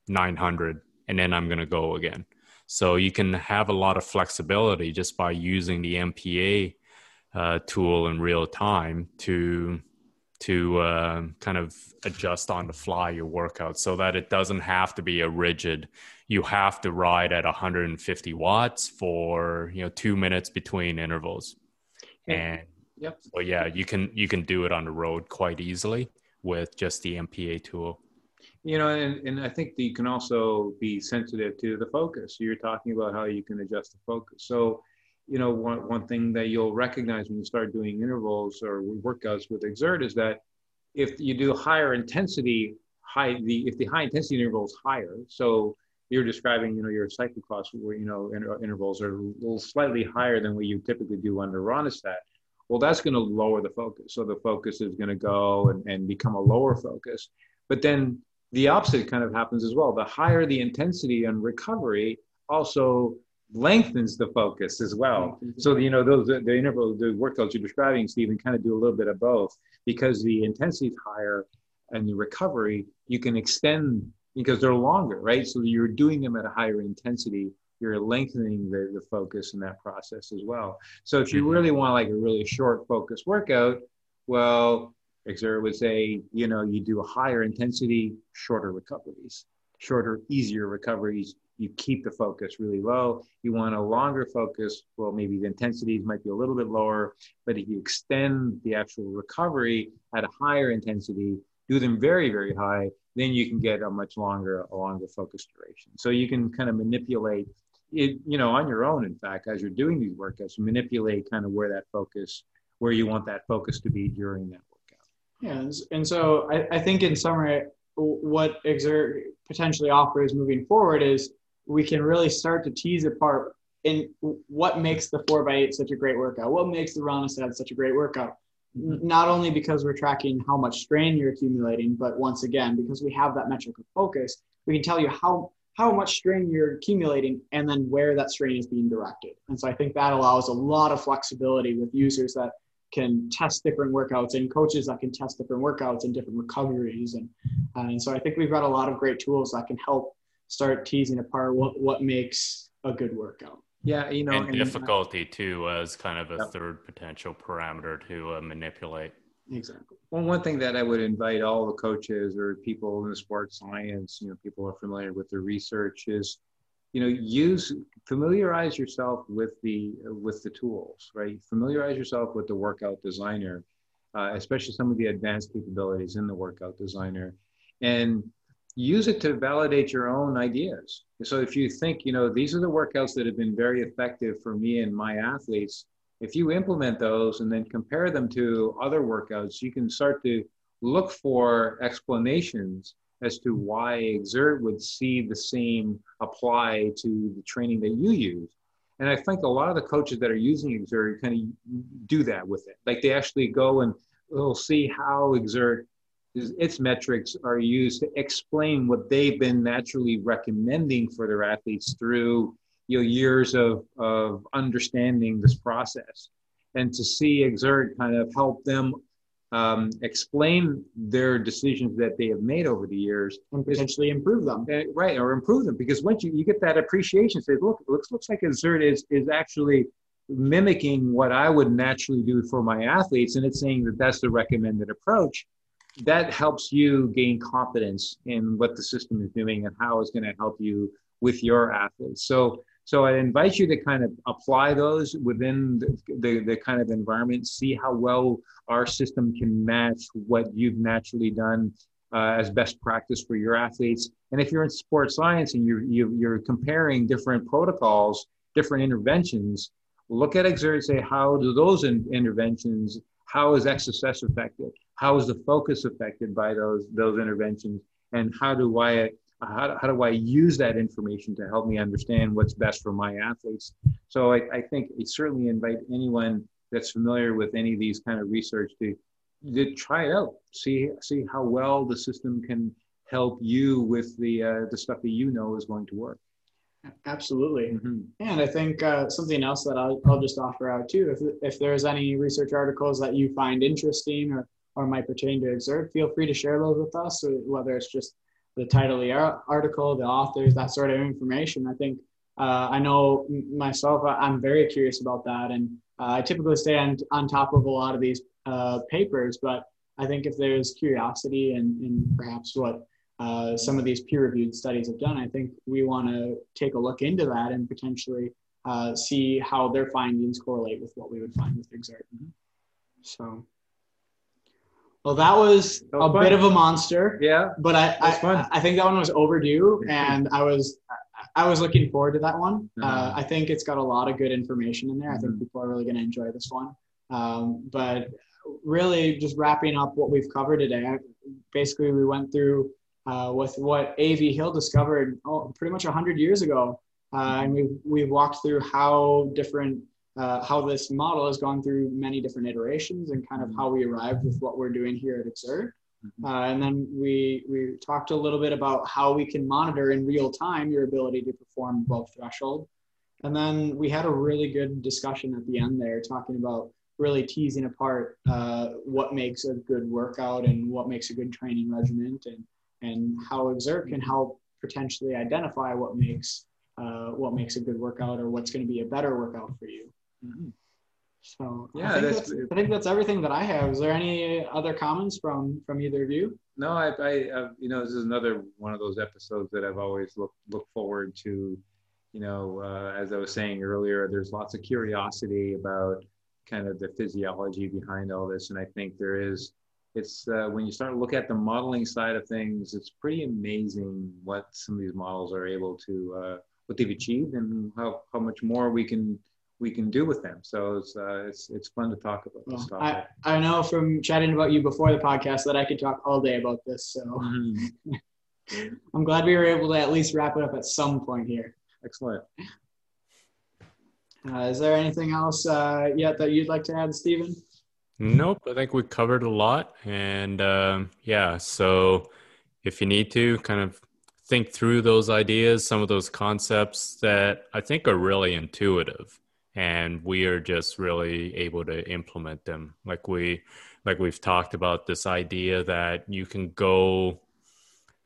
900 and then I'm going to go again. So you can have a lot of flexibility just by using the MPA uh, tool in real time to to uh, kind of adjust on the fly your workout so that it doesn't have to be a rigid you have to ride at 150 watts for you know two minutes between intervals. And yep. so yeah you can you can do it on the road quite easily with just the mpa tool you know and, and i think that you can also be sensitive to the focus you're talking about how you can adjust the focus so you know, one, one thing that you'll recognize when you start doing intervals or workouts with Xert is that if you do higher intensity, high the if the high intensity interval is higher, so you're describing, you know, your cyclocross where you know inter- intervals are a little slightly higher than what you typically do under Rønnestad. Well, that's going to lower the focus. So the focus is going to go and, and become a lower focus. But then the opposite kind of happens as well. The higher the intensity and recovery also lengthens the focus as well. So you know those the interval the workouts you're describing, Stephen, kind of do a little bit of both because the intensity is higher and the recovery you can extend because they're longer, right? So you're doing them at a higher intensity. You're lengthening the, the focus in that process as well. So if you mm-hmm. really want like a really short focus workout, well, Xert would say, you know, you do a higher intensity, shorter recoveries, shorter, easier recoveries, you keep the focus really low. You want a longer focus, well, maybe the intensities might be a little bit lower, but if you extend the actual recovery at a higher intensity, do them very, very high, then you can get a much longer, a longer focus duration. So you can kind of manipulate it, you know, on your own, in fact, as you're doing these workouts, manipulate kind of where that focus, where you want that focus to be during that. Yeah. And so I, I think in summary, what Xert potentially offers moving forward is we can really start to tease apart in what makes the four by eight such a great workout, what makes the Rønnestad such a great workout. Mm-hmm. Not only because we're tracking how much strain you're accumulating, but once again, because we have that metric of focus, we can tell you how how much strain you're accumulating and then where that strain is being directed. And so I think that allows a lot of flexibility with users that can test different workouts and coaches that can test different workouts and different recoveries. And, uh, and so I think we've got a lot of great tools that can help start teasing apart what what makes a good workout. Yeah, you know, and, and difficulty too as kind of a yep. third potential parameter to uh, manipulate. Exactly. Well, one thing that I would invite all the coaches or people in the sports science, you know, people are familiar with the research is, you know, use familiarize yourself with the with the tools, right? Familiarize yourself with the workout designer, uh, especially some of the advanced capabilities in the workout designer, and use it to validate your own ideas. So if you think, you know, these are the workouts that have been very effective for me and my athletes, if you implement those and then compare them to other workouts, you can start to look for explanations as to why Xert would see the same apply to the training that you use. And I think a lot of the coaches that are using Xert kind of do that with it. Like they actually go and we'll see how Xert its metrics are used to explain what they've been naturally recommending for their athletes through you know years of of understanding this process and to see Xert kind of help them um, explain their decisions that they have made over the years. And potentially improve them. Uh, right or improve them because once you, you get that appreciation say look looks looks like Xert is is actually mimicking what i would naturally do for my athletes and it's saying that that's the recommended approach that helps you gain confidence in what the system is doing and how it's going to help you with your athletes. So so I invite you to kind of apply those within the, the, the, kind of environment, see how well our system can match what you've naturally done uh, as best practice for your athletes. And if you're in sports science and you're, you, are you are comparing different protocols, different interventions, look at Xert say, how do those in, interventions, how is XSS affected? How is the focus affected by those, those interventions? And how do I how, how do I use that information to help me understand what's best for my athletes? So I, I think I certainly invite anyone that's familiar with any of these kind of research to, to try it out, see see how well the system can help you with the uh, the stuff that you know is going to work. Absolutely. Mm-hmm. And I think uh, something else that I'll, I'll just offer out too, if, if there's any research articles that you find interesting or, or might pertain to Xert, feel free to share those with us, whether it's just the title of the article, the authors, that sort of information. I think uh, I know myself, I'm very curious about that. And uh, I typically stay on, on top of a lot of these uh, papers, but I think if there's curiosity and, perhaps what uh, some of these peer reviewed studies have done, I think we want to take a look into that and potentially uh, see how their findings correlate with what we would find with Xert. So. Well, that was, that was a fun. bit of a monster. Yeah, but I I, I, think that one was overdue, *laughs* and I was I was looking forward to that one. Uh-huh. Uh, I think it's got a lot of good information in there. I think mm-hmm. people are really going to enjoy this one. Um, but really, just wrapping up what we've covered today. Basically, we went through uh, with what A.V. Hill discovered oh, pretty much hundred years ago, uh, and we've we've walked through how different uh, how this model has gone through many different iterations and kind of how we arrived with what we're doing here at Xert. Mm-hmm. Uh, and then we we talked a little bit about how we can monitor in real time your ability to perform above threshold. And then we had a really good discussion at the end there, talking about really teasing apart uh, what makes a good workout and what makes a good training regimen, and and how Xert can help potentially identify what makes uh, what makes a good workout or what's going to be a better workout for you. Mm-hmm. So yeah, I think that's, that's, I think that's everything that I have. Is there any other comments from from either of you? No, I, I, I you know, this is another one of those episodes that I've always looked look forward to. You know, uh, as I was saying earlier, there's lots of curiosity about kind of the physiology behind all this, and I think there is. It's uh, when you start to look at the modeling side of things, it's pretty amazing what some of these models are able to, uh, what they've achieved, and how how much more we can we can do with them. So it's uh, it's it's fun to talk about well, this topic. I, I know from chatting about you before the podcast that I could talk all day about this. So mm-hmm. *laughs* I'm glad we were able to at least wrap it up at some point here. Excellent. Uh, is there anything else uh, yet that you'd like to add, Stephen? Nope. I think we covered a lot, and um, yeah. So if you need to, kind of think through those ideas, some of those concepts that I think are really intuitive and we are just really able to implement them. Like we like we've talked about this idea that you can go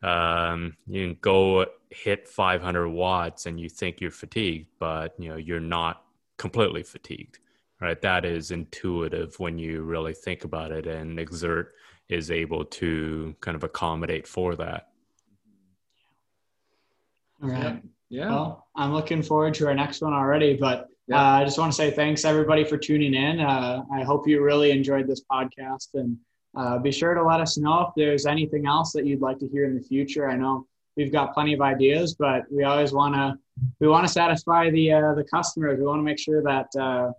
um, you can go hit 500 watts and you think you're fatigued but you know you're not completely fatigued right? That is intuitive when you really think about it and Xert is able to kind of accommodate for that. All right. Yeah. Well i'm looking forward to our next one already but yeah. Uh, I just want to say thanks everybody for tuning in. Uh, I hope you really enjoyed this podcast and uh, be sure to let us know if there's anything else that you'd like to hear in the future. I know we've got plenty of ideas, but we always want to we want to satisfy the uh, the customers. We want to make sure that uh,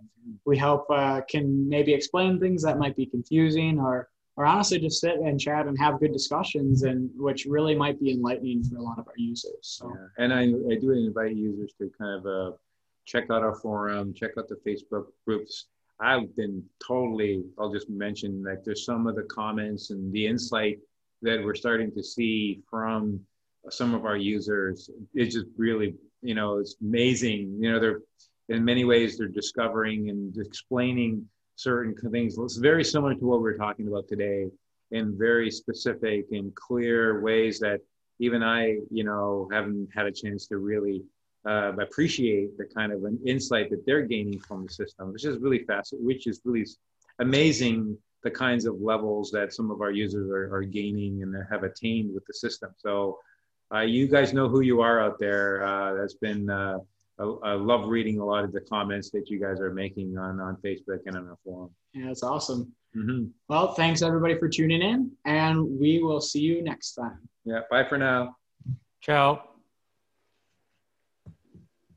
we help uh, can maybe explain things that might be confusing or or honestly just sit and chat and have good discussions and which really might be enlightening for a lot of our users. So. Yeah. And I, I do invite users to kind of check out our forum, check out the Facebook groups. I've been totally, I'll just mention like there's some of the comments and the insight that we're starting to see from some of our users. It's just really, you know, it's amazing. You know, they're in many ways they're discovering and explaining certain things. It's very similar to what we're talking about today in very specific and clear ways that even I, you know, haven't had a chance to really uh, appreciate the kind of an insight that they're gaining from the system, which is really fast, which is really amazing the kinds of levels that some of our users are, are gaining and have attained with the system. So uh, you guys know who you are out there. Uh, that's been, uh, I, I, love reading a lot of the comments that you guys are making on, on Facebook and on our forum. Yeah, that's awesome. Mm-hmm. Well, thanks everybody for tuning in, and we will see you next time. Yeah, bye for now. Ciao.